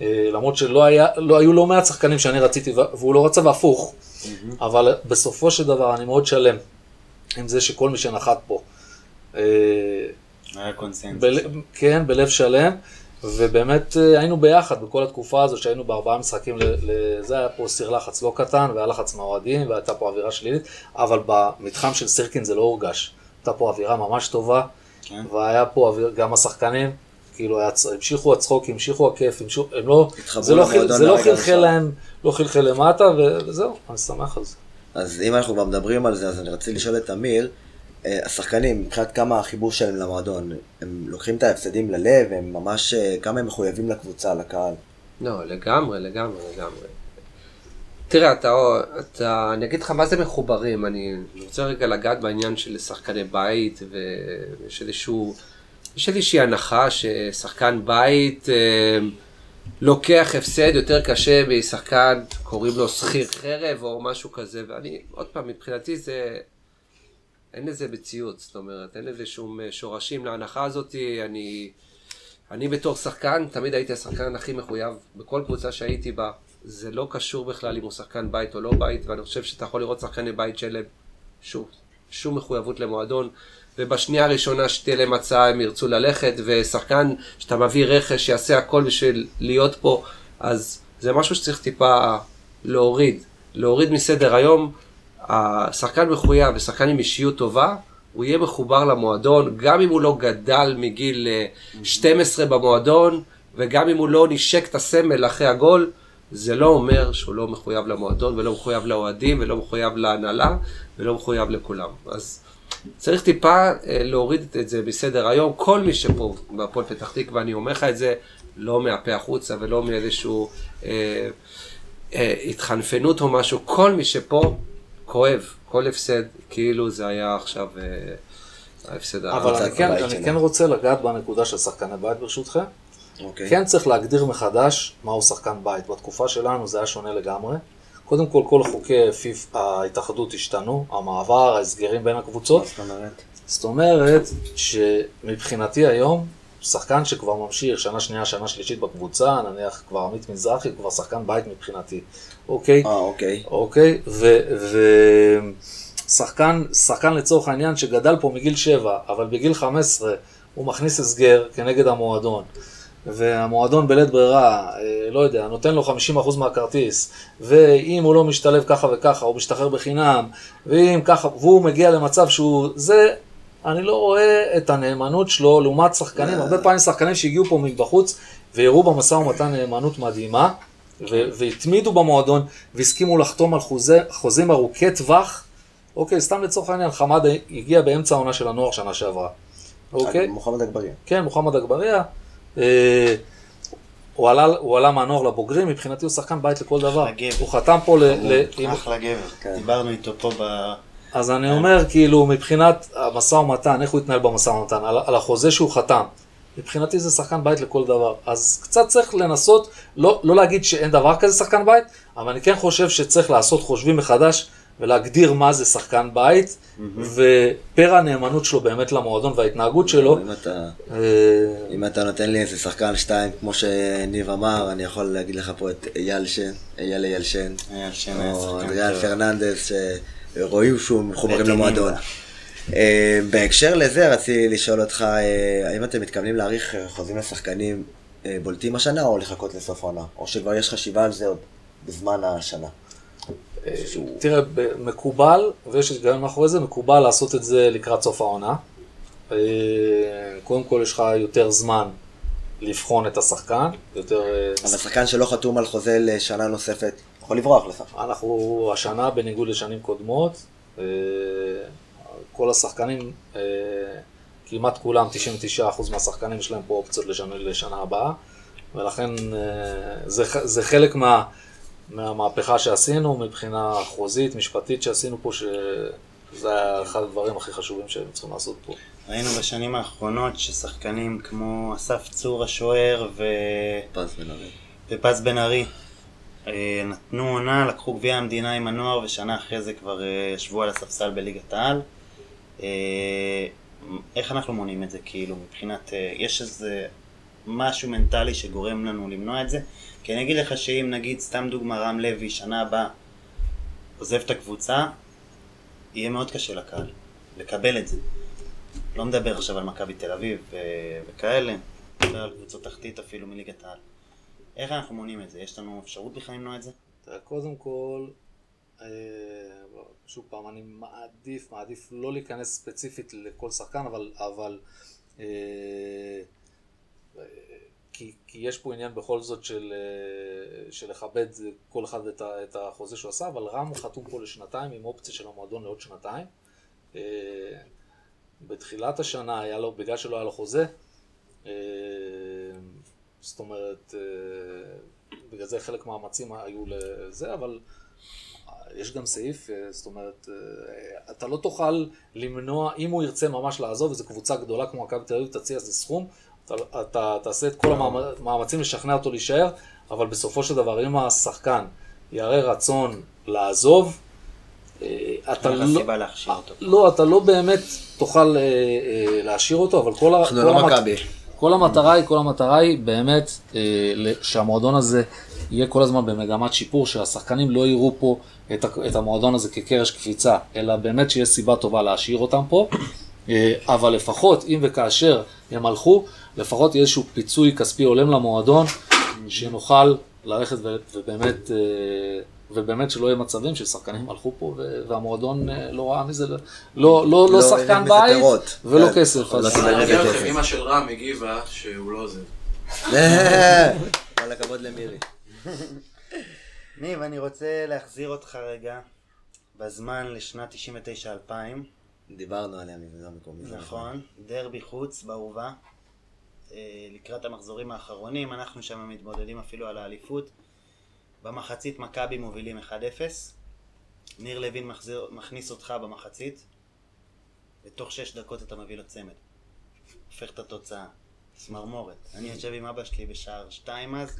אה, למרות שלא היה, לא היו לא מעט שחקנים שאני רציתי והוא לא רצה והפוך, אבל בסופו של דבר אני מאוד שלם עם זה שכל מי שנחת פה, אה, היה קונסנזוס. בל, כן, בלב שלם, ובאמת אה, היינו ביחד בכל התקופה הזאת שהיינו בארבעה משחקים, ל- ל- זה היה פה סיר לחץ לא קטן, והיה לחץ מהאוהדים, והייתה פה אווירה שלילית, אבל במתחם של סירקין זה לא הורגש. הייתה פה אווירה ממש טובה, כן. והיה פה אוויר, גם השחקנים, כאילו, היה, המשיכו הצחוק, המשיכו הכיף, המשיכו, הם לא, זה לא, זה לא חלחל. להם, לא חלחל למטה, וזהו, אני שמח על זה. אז אם אנחנו כבר מדברים על זה, אז אני רציתי לשאול את אמיר, אה, השחקנים, מבחינת כמה החיבור שלהם למועדון, הם לוקחים את ההפסדים ללב, הם ממש, אה, כמה הם מחויבים לקבוצה, לקהל. לא, לגמרי, לגמרי, לגמרי. תראה, אתה, אתה, אני אגיד לך מה זה מחוברים, אני רוצה רגע לגעת בעניין של שחקני בית, ויש איזשהו, יש איזושהי הנחה ששחקן בית אה, לוקח הפסד יותר קשה משחקן, קוראים לו שכיר חרב או משהו כזה, ואני, עוד פעם, מבחינתי זה, אין לזה מציאות, זאת אומרת, אין לזה שום אה, שורשים להנחה הזאתי, אני... אני בתור שחקן, תמיד הייתי השחקן הכי מחויב בכל קבוצה שהייתי בה. זה לא קשור בכלל אם הוא שחקן בית או לא בית, ואני חושב שאתה יכול לראות שחקני בית שאין להם שוב, שום מחויבות למועדון, ובשנייה הראשונה שתהיה להם הצעה הם ירצו ללכת, ושחקן שאתה מביא רכש שיעשה הכל בשביל להיות פה, אז זה משהו שצריך טיפה להוריד. להוריד מסדר היום, השחקן מחויב ושחקן עם אישיות טובה, הוא יהיה מחובר למועדון, גם אם הוא לא גדל מגיל אה, 12 במועדון, וגם אם הוא לא נשק את הסמל אחרי הגול, זה לא אומר שהוא לא מחויב למועדון, ולא מחויב לאוהדים, ולא מחויב להנהלה, ולא מחויב לכולם. אז צריך טיפה אה, להוריד את זה מסדר היום. כל מי שפה בהפועל פתח תקווה, אני אומר לך את זה, לא מהפה החוצה ולא מאיזשהו אה, אה, התחנפנות או משהו, כל מי שפה כואב, כל הפסד, כאילו זה היה עכשיו אה, ההפסד אבל אני כן, אני. כן רוצה לגעת בנקודה של שחקני בית ברשותכם. אוקיי. כן צריך להגדיר מחדש מהו שחקן בית. בתקופה שלנו זה היה שונה לגמרי. קודם כל, כל חוקי פיפ ההתאחדות השתנו, המעבר, ההסגרים בין מה הקבוצות. זאת אומרת? זאת אומרת שמבחינתי היום, שחקן שכבר ממשיך שנה שנייה, שנה שלישית בקבוצה, נניח כבר עמית מזרחי, הוא כבר שחקן בית מבחינתי, אוקיי? אה, אוקיי. אוקיי? ושחקן, שחקן לצורך העניין שגדל פה מגיל 7, אבל בגיל 15 הוא מכניס הסגר כנגד המועדון. והמועדון בלית ברירה, אה, לא יודע, נותן לו 50% מהכרטיס, ואם הוא לא משתלב ככה וככה, הוא משתחרר בחינם, ואם ככה, והוא מגיע למצב שהוא, זה, אני לא רואה את הנאמנות שלו לעומת שחקנים, הרבה פעמים שחקנים שהגיעו פה מבחוץ, והראו במשא ומתן נאמנות מדהימה, והתמידו במועדון, והסכימו לחתום על חוזה, חוזים ארוכי טווח. אוקיי, סתם לצורך העניין, חמד הגיע באמצע העונה של הנוער שנה שעברה. אוקיי? מוחמד אגבאריה. כן, מוחמד אגבאריה. אה, הוא עלה, הוא עלה מהנוער לבוגרים, מבחינתי הוא שחקן בית לכל דבר. הוא חתם פה ל... ל אחלה גבר. כן. דיברנו איתו פה ב... אז אני אומר, כאילו, מבחינת המשא ומתן, איך הוא התנהל במשא ומתן, על, על החוזה שהוא חתם, מבחינתי זה שחקן בית לכל דבר. אז קצת צריך לנסות, לא, לא להגיד שאין דבר כזה שחקן בית, אבל אני כן חושב שצריך לעשות חושבים מחדש ולהגדיר מה זה שחקן בית, ופר הנאמנות שלו באמת למועדון וההתנהגות שלו. אם אתה... אה, אם אתה נותן לי איזה שחקן שתיים, כמו שניב אמר, אני יכול להגיד לך פה את אייל שן, אייל אייל שן, אייל או טוב. פרננדס, שרואים שהוא מחוברים. למועדון. אה, בהקשר לזה רציתי לשאול אותך, אה, האם אתם מתכוונים להאריך חוזים לשחקנים בולטים השנה, או לחכות לסוף העונה? או שכבר יש חשיבה על זה עוד בזמן השנה? שהוא- תראה, מקובל, ויש היגיון מאחורי זה, מקובל לעשות את זה לקראת סוף העונה. אה, קודם כל יש לך יותר זמן לבחון את השחקן, יותר... אה, אבל שחקן שלא חתום על חוזה לשנה נוספת, יכול לברוח לך. אנחנו השנה, בניגוד לשנים קודמות, אה, כל השחקנים, כמעט כולם, 99% מהשחקנים יש להם פה אופציות לשנה, לשנה הבאה, ולכן זה, זה חלק מה, מהמהפכה שעשינו מבחינה חוזית, משפטית שעשינו פה, שזה היה אחד הדברים הכי חשובים שהם צריכים לעשות פה. ראינו בשנים האחרונות ששחקנים כמו אסף צור השוער ו... פז בן ארי. ופז בן ארי אה, נתנו עונה, לקחו גביע המדינה עם הנוער ושנה אחרי זה כבר אה, ישבו על הספסל בליגת העל. אה, איך אנחנו מונעים את זה כאילו מבחינת, אה, יש איזה משהו מנטלי שגורם לנו למנוע את זה? כי אני אגיד לך שאם נגיד, סתם דוגמה, רם לוי, שנה הבאה עוזב את הקבוצה, יהיה מאוד קשה לקהל לקבל את זה. לא מדבר עכשיו על מכבי תל אביב ו- וכאלה, מדבר על קבוצות תחתית אפילו מליגת העל. איך אנחנו מונעים את זה? יש לנו אפשרות בכלל למנוע את זה? תראה, קודם כל, אה, שוב פעם, אני מעדיף, מעדיף לא להיכנס ספציפית לכל שחקן, אבל, אבל אה, אה, כי, כי יש פה עניין בכל זאת של, אה, של לכבד כל אחד את, ה, את החוזה שהוא עשה, אבל רם חתום פה לשנתיים עם אופציה של המועדון לעוד שנתיים. אה, בתחילת השנה היה לו, בגלל שלא היה לו חוזה, אה, זאת אומרת, בגלל זה חלק מהמאמצים היו לזה, אבל יש גם סעיף, זאת אומרת, אתה לא תוכל למנוע, אם הוא ירצה ממש לעזוב, וזו קבוצה גדולה כמו מכבי תל אביב, תציע איזה סכום, אתה, אתה תעשה את כל המאמצים לשכנע אותו להישאר, אבל בסופו של דבר, אם השחקן יראה רצון לעזוב, אה, אתה לא... לא, אתה לא באמת תוכל אה, אה, להשאיר אותו, אבל כל, אנחנו כל, לא המת-. כל המטרה היא, כל המטרה היא באמת אה, שהמועדון הזה יהיה כל הזמן במגמת שיפור, שהשחקנים לא יראו פה את, את המועדון הזה כקרש קפיצה, אלא באמת שיש סיבה טובה להשאיר אותם פה. אה, אבל לפחות, אם וכאשר הם הלכו, לפחות יהיה איזשהו פיצוי כספי הולם למועדון, שנוכל ללכת ו- ובאמת, אה, ובאמת שלא יהיה מצבים ששחקנים הלכו פה והמועדון אה, לא ראה מזה, לא, לא, לא, לא שחקן בית פירות. ולא כן, כסף. אז- קיבל אני אגיד. לכם, אמא של רם הגיבה שהוא לא עוזב. כל הכבוד למירי. ניב, אני רוצה להחזיר אותך רגע בזמן לשנת 99-2000, דיברנו עליה מזה מקומי. זה נכון, דרבי חוץ באהובה, אה, לקראת המחזורים האחרונים, אנחנו שם מתמודדים אפילו על האליפות. במחצית מכבי מובילים 1-0, ניר לוין מחזיר, מכניס אותך במחצית, ותוך 6 דקות אתה מביא לו צמד. הופך את התוצאה, צמרמורת. אני יושב עם אבא שלי בשער 2 אז,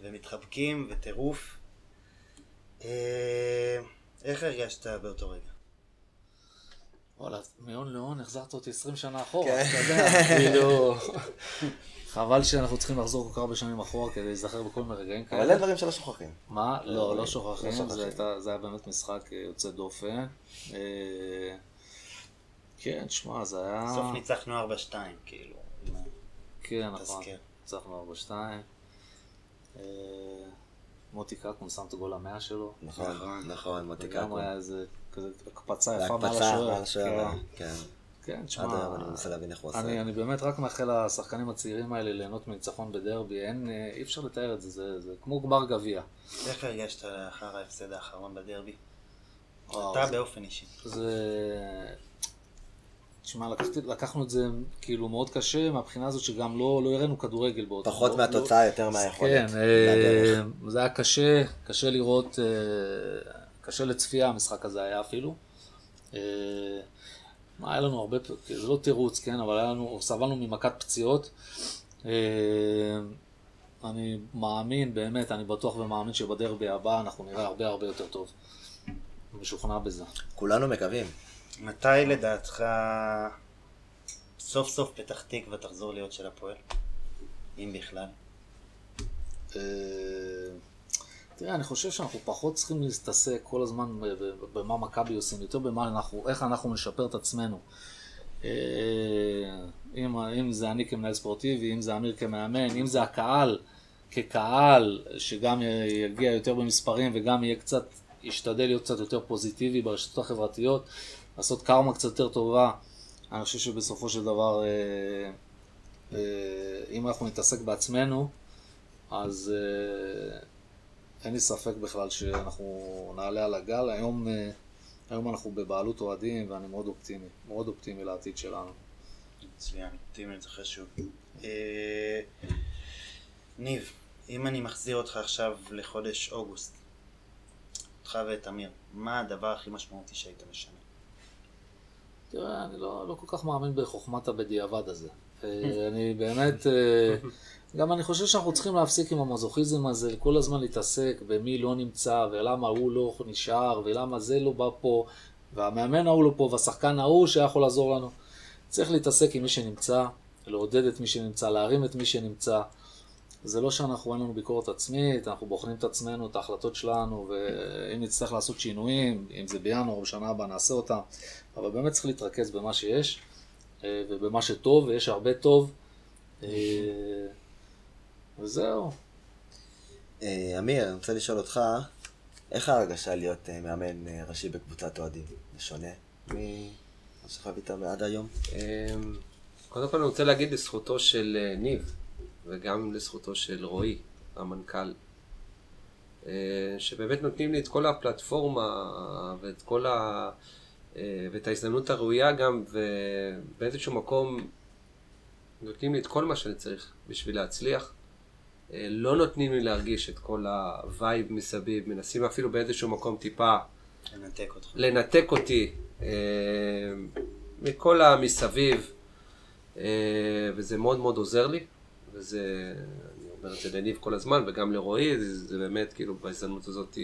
ומתחבקים, וטירוף. אה, איך הרגשת באותו רגע? וואלה, מהון להון החזרת אותי 20 שנה אחורה, כן. אתה יודע, כאילו... חבל שאנחנו צריכים לחזור כל כך הרבה שנים אחורה כדי להיזכר בכל מיני רגעים אבל אלה כאלה. דברים שלא שוכחים. מה? לא, לא לא שוכחים, שוכחים. זה הייתה- זה היה באמת משחק אה, יוצא דופן. אה, כן, שמע, זה היה... בסוף ניצחנו 4-2, כאילו. כן, נכון. ניצחנו 4-2. אה, מוטי קקון שם את הגול המאה שלו. נכון, נכון, מוטי וגם קקון. היה איזה כזה הקפצה יפה מעל השוער. מעל השוער, כן. כן. כן, תשמע, עד היום אני מנסה להבין איך הוא עושה. אני, אני באמת רק מאחל לשחקנים הצעירים האלה ליהנות מניצחון בדרבי, אין, אה, אי אפשר לתאר את זה, זה, זה כמו גמר גביע. איך הרגשת לאחר ההפסד האחרון בדרבי? אתה זה- באופן אישי. זה... תשמע, לקחתי, לקחנו את זה כאילו מאוד קשה, מהבחינה הזאת שגם לא, לא הראינו כדורגל באותו. פחות לא, מהתוצאה, יותר מהיכולת. כן. אה, זה היה קשה, קשה לראות, אה, קשה לצפייה המשחק הזה היה אפילו. אה, מה, היה לנו הרבה, זה לא תירוץ, כן, אבל היה לנו, סבלנו ממכת פציעות. אה, אני מאמין, באמת, אני בטוח ומאמין שבדרבי הבא אנחנו נראה הרבה הרבה יותר טוב. משוכנע בזה. כולנו מקווים. מתי לדעתך סוף סוף פתח תקווה תחזור להיות של הפועל? אם בכלל. אה, תראה, אני חושב שאנחנו פחות צריכים להסתעסק כל הזמן במה מכבי עושים, יותר במה אנחנו, איך אנחנו נשפר את עצמנו. אה, אם, אם זה אני כמנהל ספורטיבי, אם זה אמיר כמאמן, אם זה הקהל כקהל, שגם יגיע יותר במספרים וגם יהיה קצת, ישתדל להיות קצת יותר פוזיטיבי ברשתות החברתיות, לעשות קרמה קצת יותר טובה. אני חושב שבסופו של דבר, אה, אה, אם אנחנו נתעסק בעצמנו, אז אין לי ספק בכלל שאנחנו נעלה על הגל. היום, אה, היום אנחנו בבעלות אוהדים ואני מאוד אופטימי, מאוד אופטימי לעתיד שלנו. מצוין, אופטימיות זה חשוב. אה, ניב, אם אני מחזיר אותך עכשיו לחודש אוגוסט, אותך ואת אמיר, מה הדבר הכי משמעותי שהיית משנה? תראה, אני לא, לא כל כך מאמין בחוכמת הבדיעבד הזה. אה, אני באמת, אה, גם אני חושב שאנחנו צריכים להפסיק עם המזוכיזם הזה, כל הזמן להתעסק במי לא נמצא, ולמה הוא לא נשאר, ולמה זה לא בא פה, והמאמן ההוא לא פה, והשחקן ההוא שיכול לעזור לנו. צריך להתעסק עם מי שנמצא, לעודד את מי שנמצא, להרים את מי שנמצא. זה לא שאנחנו אין לנו ביקורת עצמית, אנחנו בוחנים את עצמנו, את ההחלטות שלנו, ואם נצטרך לעשות שינויים, אם זה בינואר או בשנה הבאה, נעשה אותם. אבל באמת צריך להתרכז במה שיש, ובמה שטוב, ויש הרבה טוב. אה, וזהו. אה, אמיר, אני רוצה לשאול אותך, איך ההרגשה להיות אה, מאמן אה, ראשי בקבוצת אוהדים? זה שונה ממה שחווית עד היום? קודם כל אני רוצה להגיד לזכותו של אה, ניב, וגם לזכותו של רועי, המנכ"ל, אה, שבאמת נותנים לי את כל הפלטפורמה ואת כל ה... אה, ואת ההזדמנות הראויה גם, ובאיזשהו מקום נותנים לי את כל מה שאני צריך בשביל להצליח. אה, לא נותנים לי להרגיש את כל ה vibe מסביב, מנסים אפילו באיזשהו מקום טיפה לנתק אותך. לנתק אותי אה, מכל המסביב, וזה מאוד מאוד עוזר לי, וזה, אני אומר את זה לניב כל הזמן, וגם לרועי, זה, באמת, כאילו, בהזדמנות הזאת,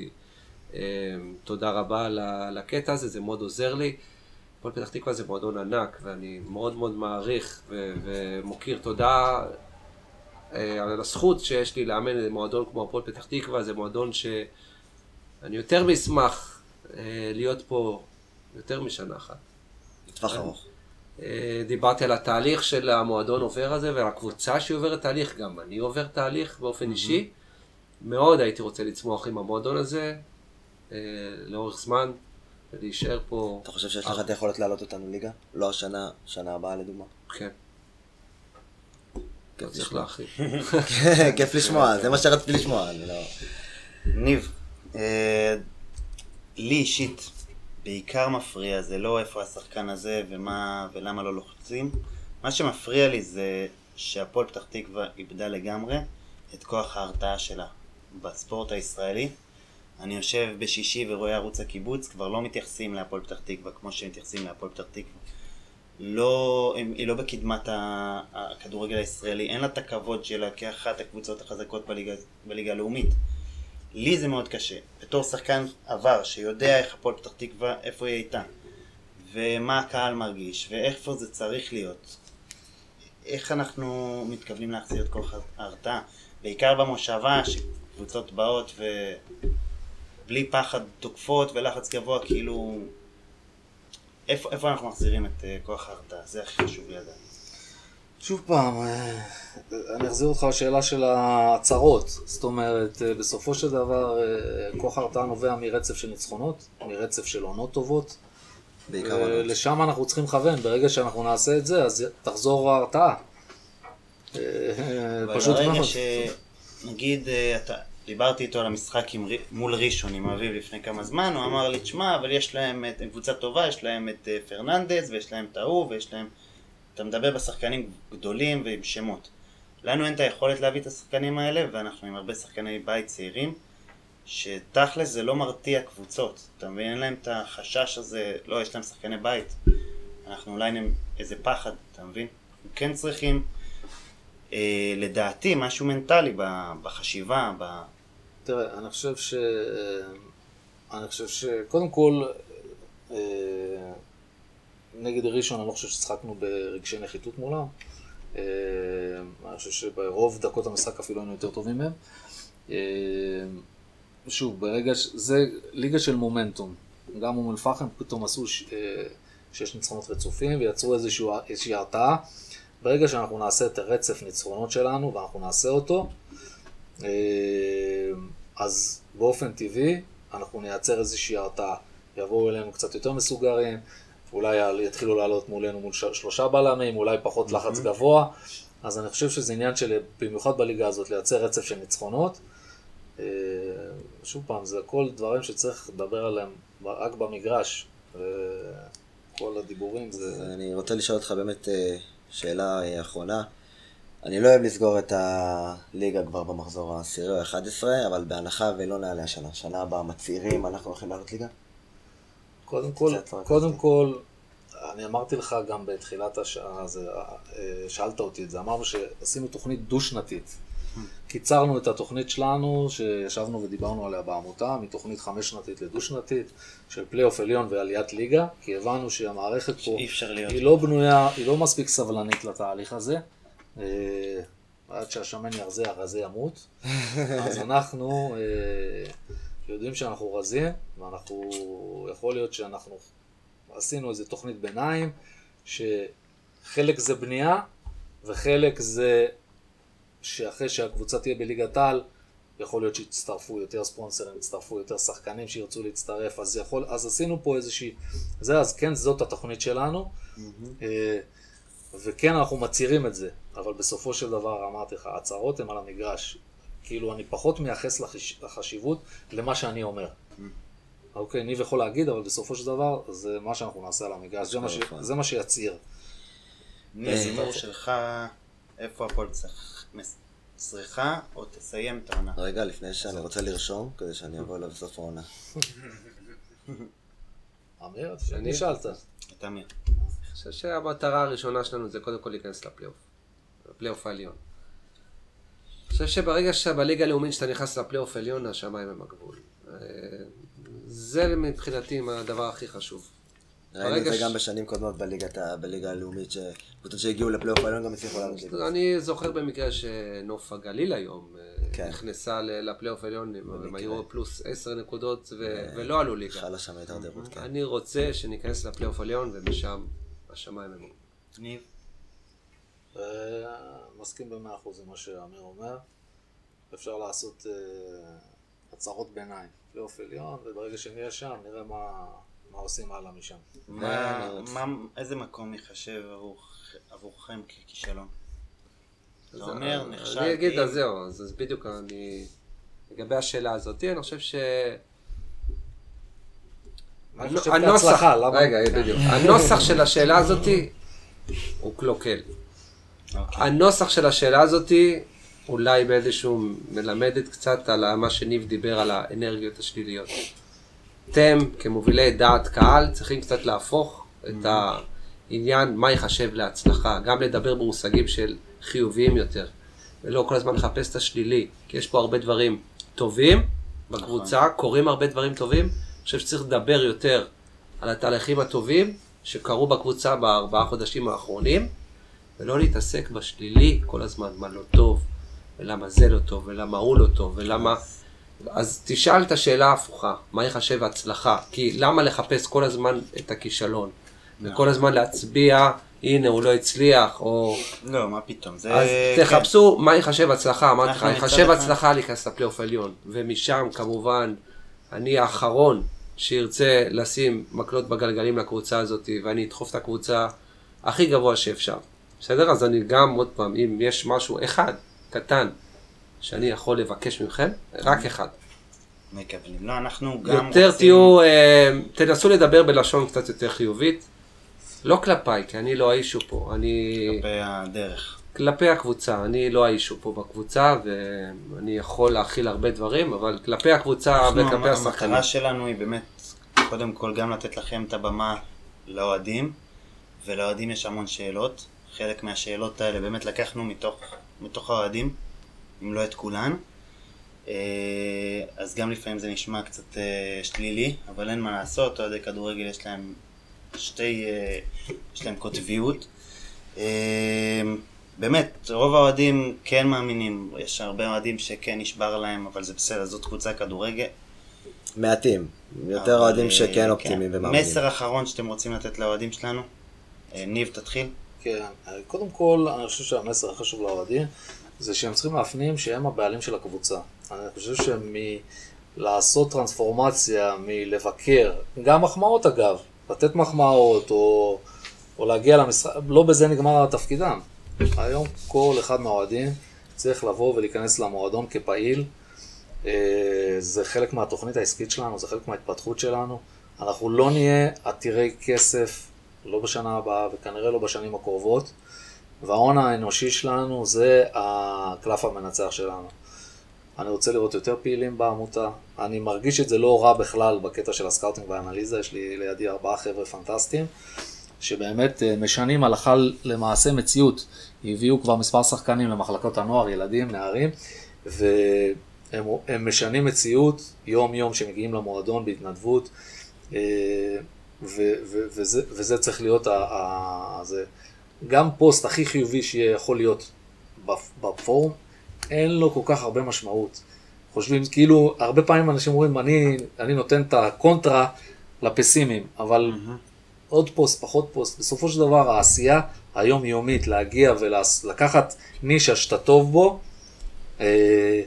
תודה רבה על הקטע הזה, זה מאוד עוזר לי. הפועל פתח תקווה זה מועדון ענק, ואני מאוד מאוד מעריך ו- ומוקיר תודה אה, על הזכות שיש לי לאמן מועדון כמו הפועל פתח תקווה, זה מועדון שאני יותר מאשמח אה, להיות פה יותר משנה אחת. לטווח ארוך. אה, דיברתי על התהליך של המועדון עובר הזה ועל הקבוצה שהיא עוברת תהליך, גם אני עובר תהליך באופן אישי. מאוד הייתי רוצה לצמוח עם המועדון הזה אה, לאורך זמן ולהישאר פה. אתה חושב שיש לך את היכולת להעלות אותנו ליגה? לא השנה, שנה הבאה לדוגמה. כן. כיף צריך לשמוע. להרחיב. כיף לשמוע, זה מה שרציתי לשמוע, לא... ניב, אה, לי אישית בעיקר מפריע זה לא איפה השחקן הזה ומה ולמה לא לוחצים. מה שמפריע לי זה שהפועל פתח תקווה איבדה לגמרי את כוח ההרתעה שלה בספורט הישראלי. אני יושב בשישי ורואה ערוץ הקיבוץ, כבר לא מתייחסים להפועל פתח תקווה כמו שמתייחסים להפועל פתח תקווה. לא, היא לא בקדמת הכדורגל הישראלי, אין לה את הכבוד שלה כאחת הקבוצות החזקות בליגה, בליגה הלאומית. לי זה מאוד קשה, בתור שחקן עבר שיודע איך הפועל פתח תקווה, איפה היא הייתה. ומה הקהל מרגיש, ואיפה זה צריך להיות. איך אנחנו מתכוונים להחזיר את כוח ההרתעה, בעיקר במושבה, שקבוצות באות ובלי פחד תוקפות ולחץ גבוה, כאילו... איפה, איפה אנחנו מחזירים את אה, כוח ההרתעה? זה הכי חשוב לי לדעת. שוב פעם, אה, אני אחזיר אותך לשאלה של ההצהרות. זאת אומרת, אה, בסופו של דבר, כוח ההרתעה נובע מרצף של ניצחונות, מרצף של עונות טובות. בעיקר עונות. לשם אנחנו צריכים לכוון. ברגע שאנחנו נעשה את זה, אז תחזור ההרתעה. אה, אבל פשוט ברגע. שנגיד, אתה, דיברתי איתו על המשחק עם, מול ראשון עם אביב לפני כמה זמן, הוא אמר לי, תשמע, אבל יש להם, את, הם קבוצה טובה, יש להם את אה, פרננדז, ויש להם את ההוא, ויש להם... אתה מדבר בשחקנים גדולים ועם שמות. לנו אין את היכולת להביא את השחקנים האלה, ואנחנו עם הרבה שחקני בית צעירים, שתכלס זה לא מרתיע קבוצות. אתה מבין? אין להם את החשש הזה, לא, יש להם שחקני בית. אנחנו אולי עם איזה פחד, אתה מבין? אנחנו כן צריכים, אה, לדעתי, משהו מנטלי בחשיבה. תראה, אני חושב ש... אני חושב שקודם כל, אה, נגד ראשון אני לא חושב ששחקנו ברגשי נחיתות מולם. אה, אני חושב שברוב דקות המשחק אפילו היינו יותר טובים מהם. אה, שוב, ברגע ש... זה ליגה של מומנטום. גם אום אל-פחם פתאום עשו ש... שש ניצחונות רצופים ויצרו איזשהו, איזושהי הרתעה. ברגע שאנחנו נעשה את הרצף ניצחונות שלנו, ואנחנו נעשה אותו, אז באופן טבעי אנחנו נייצר איזושהי הרתעה. יבואו אלינו קצת יותר מסוגרים, אולי יתחילו לעלות מולנו מול שלושה בלמים, אולי פחות לחץ גבוה. אז אני חושב שזה עניין של, במיוחד בליגה הזאת, לייצר רצף של ניצחונות. אה, שוב פעם, זה הכל דברים שצריך לדבר עליהם רק במגרש. וכל הדיבורים זה... אני רוצה לשאול אותך באמת אה, שאלה אה, אחרונה. אני לא אוהב לסגור את הליגה כבר במחזור העשירי או ה-11, אבל בהנחה ולא נעלה השנה. שנה הבאה מצעירים, אנחנו הולכים לעלות ליגה? קודם כל, קודם. כל, אני אמרתי לך גם בתחילת השעה, זה, אה, שאלת אותי את זה, אמרנו שעשינו תוכנית דו-שנתית. קיצרנו את התוכנית שלנו, שישבנו ודיברנו עליה בעמותה, מתוכנית חמש-שנתית לדו-שנתית, של פלייאוף עליון ועליית ליגה, כי הבנו שהמערכת פה. היא לא בנויה, היא לא מספיק סבלנית לתהליך הזה. אה, עד שהשמן ירזה, הרזה ימות. אז אנחנו אה, יודעים שאנחנו רזים, ואנחנו, יכול להיות שאנחנו עשינו איזו תוכנית ביניים, שחלק זה בנייה, וחלק זה שאחרי שהקבוצה תהיה בליגת העל, יכול להיות שיצטרפו יותר ספונסרים, יצטרפו יותר שחקנים שירצו להצטרף, אז יכול, אז עשינו פה איזושהי, זה, אז כן, זאת התוכנית שלנו, אה, וכן, אנחנו מצהירים את זה, אבל בסופו של דבר, אמרתי לך, ההצהרות הן על המגרש. כאילו, אני פחות מייחס לחש... לחשיבות למה שאני אומר. אוקיי, ניב יכול להגיד, אבל בסופו של דבר, זה מה שאנחנו נעשה על המגרש, זה מה, ש... נכון. זה מה שיצהיר. מי הסיפור שלך, איפה צריך- צריכה או תסיים את העונה? רגע, לפני שאני רוצה לרשום, כדי שאני אבוא אליו בסוף העונה. אמיר, אני? נשאלת. את אמיר. אני חושב שהמטרה הראשונה שלנו זה קודם כל להיכנס לפלייאוף. לפלייאוף העליון. אני חושב שברגע שבליגה הלאומית שאתה נכנס לפלייאוף העליון, השמיים הם הגבול. אה, זה מבחינתי הדבר הכי חשוב. ראינו את זה ש- גם בשנים קודמות בליגת בליגה הלאומית, שקבוצות שהגיעו לפלייאוף העליון גם הצליחו לעלות ליגה. אני זוכר במקרה שנוף הגליל היום אה, כן. נכנסה ל- לפלייאוף העליון, הם-. היו פלוס עשר נקודות ו- ולא עלו ליגה. חלה שם הידרדרות, כן. אני רוצה שניכנס לפלייאוף העליון ומשם השמיים הם... ניב? אה, מסכים במאה אחוז עם מה שאמיר אומר. אפשר לעשות אה, הצהרות ביניים, פלייאוף עליון, וברגע שנהיה שם, נראה מה, מה עושים הלאה משם. מה- מה- איזה מקום ייחשב עבור- עבורכם ככישלון? אתה אז אומר, אני- נכשלתי. אני אגיד, אז זהו, אז אז בדיוק אני... לגבי השאלה הזאת, אני חושב ש... חושב הנוסח? רגע, בדיוק, הנוסח של השאלה הזאת הוא קלוקל. אוקיי. הנוסח של השאלה הזאת אולי באיזשהו מלמדת קצת על מה שניב דיבר על האנרגיות השליליות. אתם כמובילי דעת קהל צריכים קצת להפוך את העניין מה ייחשב להצלחה, גם לדבר במושגים של חיוביים יותר, ולא כל הזמן לחפש את השלילי, כי יש פה הרבה דברים טובים בקבוצה, קורים הרבה דברים טובים, אני חושב שצריך לדבר יותר על התהליכים הטובים, שקרו בקבוצה בארבעה חודשים האחרונים, ולא להתעסק בשלילי כל הזמן, מה לא טוב, ולמה זה לא טוב, ולמה הוא לא טוב, ולמה... אז תשאל את השאלה ההפוכה, מה ייחשב הצלחה? כי למה לחפש כל הזמן את הכישלון? וכל הזמן להצביע, הנה הוא לא הצליח, או... לא, מה פתאום, זה... אז כן. תחפשו מה ייחשב הצלחה, אמרתי לך, ייחשב אחד- הצלחה להיכנס לפלייאוף עליון, ומשם כמובן, אני האחרון שירצה לשים מקלות בגלגלים לקבוצה הזאת, ואני אדחוף את הקבוצה הכי גבוה שאפשר. בסדר? אז אני גם, עוד פעם, אם יש משהו אחד, קטן, שאני יכול לבקש מכם, רק אחד. מקבלים. לא, אנחנו גם יותר רוצים... תהיו, אה, תנסו לדבר בלשון קצת יותר חיובית. לא כלפיי, כי אני לא האישו פה. אני... כלפי הדרך. כלפי הקבוצה, אני לא האישו פה בקבוצה, ואני יכול להכיל הרבה דברים, אבל כלפי הקבוצה וכלפי השחקנים. המטרה שלנו היא באמת, קודם כל גם לתת לכם את הבמה לאוהדים, ולאוהדים יש המון שאלות. חלק מהשאלות האלה באמת לקחנו מתוך, מתוך האוהדים, אם לא את כולן. אה, אז גם לפעמים זה נשמע קצת אה, שלילי, אבל אין מה לעשות, אוהדי כדורגל יש להם שתי, אה, יש להם קוטביות. באמת, רוב האוהדים כן מאמינים, יש הרבה אוהדים שכן נשבר להם, אבל זה בסדר, זאת קבוצה כדורגל. מעטים. יותר אוהדים שכן אופטימיים כן. ומאמינים. מסר אחרון שאתם רוצים לתת לאוהדים שלנו? ניב, תתחיל. כן, קודם כל, אני חושב שהמסר הכי חשוב לאוהדים זה שהם צריכים להפנים שהם הבעלים של הקבוצה. אני חושב שמלעשות טרנספורמציה, מלבקר, גם מחמאות אגב, לתת מחמאות או, או להגיע למשחק, לא בזה נגמר תפקידם. היום כל אחד מהאוהדים צריך לבוא ולהיכנס למועדון כפעיל. אה, זה חלק מהתוכנית העסקית שלנו, זה חלק מההתפתחות שלנו. אנחנו לא נהיה עתירי כסף, לא בשנה הבאה וכנראה לא בשנים הקרובות, וההון האנושי שלנו זה הקלף המנצח שלנו. אני רוצה לראות יותר פעילים בעמותה. אני מרגיש את זה לא רע בכלל בקטע של ה scouting והאנליזה, יש לי לידי ארבעה חבר'ה פנטסטיים, שבאמת אה, משנים הלכה למעשה מציאות. הביאו כבר מספר שחקנים למחלקות הנוער, ילדים, נערים, והם הם משנים מציאות יום-יום שמגיעים למועדון בהתנדבות, אה, ו, ו, וזה, וזה צריך להיות ה, ה, זה. גם פוסט הכי חיובי שיכול להיות בפ- בפורום, אין לו כל כך הרבה משמעות. חושבים, כאילו, הרבה פעמים אנשים אומרים, אני, אני נותן את הקונטרה לפסימים, אבל עוד פוסט, פחות פוסט, בסופו של דבר העשייה היומיומית, להגיע ולקחת נישה שאתה טוב בו, אה,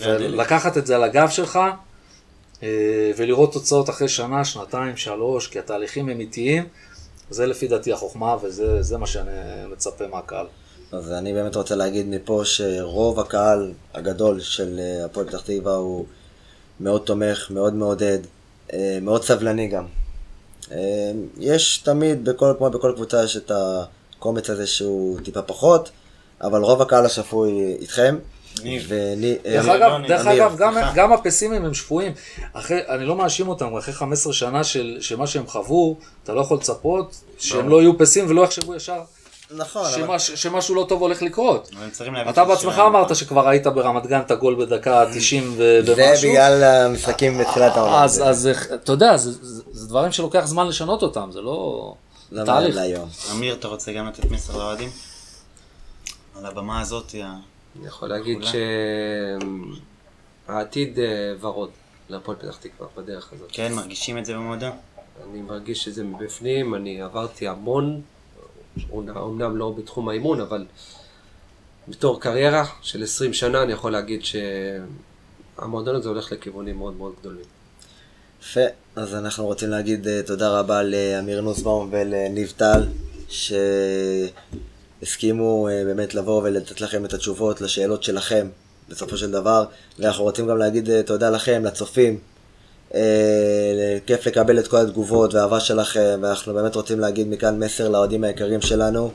ולקחת את זה על הגב שלך, ולראות תוצאות אחרי שנה, שנתיים, שלוש, כי התהליכים הם איטיים, זה לפי דעתי החוכמה, וזה זה מה שאני מצפה מהקהל. אז אני באמת רוצה להגיד מפה שרוב הקהל הגדול של אה, הפועל פתח תקווה הוא מאוד תומך, מאוד מעודד, אה, מאוד סבלני גם. אה, יש תמיד, בכל, כמו בכל קבוצה, יש את הקומץ הזה שהוא טיפה פחות, אבל רוב הקהל השפוי איתכם. אה, דרך אגב, דרך אני- אגב, גם, הפסימים הם שפויים. אני לא מאשים אותם, אחרי 15 שנה של, שמה שהם חוו, אתה לא יכול לצפות שהם לא יהיו פסימים ולא יחשבו ישר נכון, אבל... שמה, שמשהו לא טוב הולך לקרות. אבל אתה בעצמך. אמרת שכבר היית ברמת גן את הגול בדקה 90 ו- זה ומשהו. בגלל המשחקים בתחילת העונה. אז, אז אתה יודע, זה, זה, זה דברים שלוקח זמן לשנות אותם, זה לא זה תהליך. אמיר, אתה רוצה גם לתת מסר לאוהדים? על הבמה הזאת, אני יכול להגיד. שהעתיד אה, ורוד להפועל פתח תקווה בדרך הזאת. כן, מרגישים את זה במועדון? אני מרגיש שזה מבפנים, אני עברתי המון, אומנם אומנם לא בתחום האימון, אבל בתור קריירה של 20 שנה אני יכול להגיד שהמועדון הזה הולך לכיוונים מאוד מאוד גדולים. יפה, אז אנחנו רוצים להגיד אה, תודה רבה לאמיר נוסבאום ולניב טל, שהסכימו אה, באמת לבוא ולתת לכם את התשובות לשאלות שלכם, בסופו של דבר, ואנחנו רוצים גם להגיד אה, תודה לכם, לצופים. אה, כיף לקבל את כל התגובות והאהבה שלכם, ואנחנו באמת רוצים להגיד מכאן מסר לאוהדים היקרים שלנו.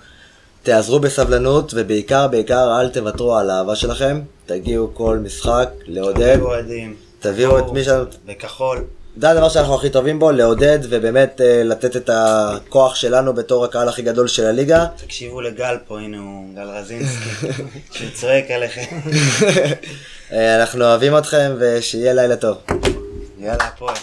תעזרו בסבלנות, ובעיקר, בעיקר, אל תוותרו על האהבה שלכם. תגיעו כל משחק, לעודד. תביאו אוהדים. תביאו את מי שאנחנו... בכחול. זה הדבר שאנחנו הכי טובים בו, לעודד ובאמת אה, לתת את הכוח שלנו בתור הקהל הכי גדול של הליגה. תקשיבו לגל פה, הנה הוא, גל רזינסקי, שהוא צועק עליכם. אה, אנחנו אוהבים אתכם ושיהיה לילה טוב. יאללה, הפועל.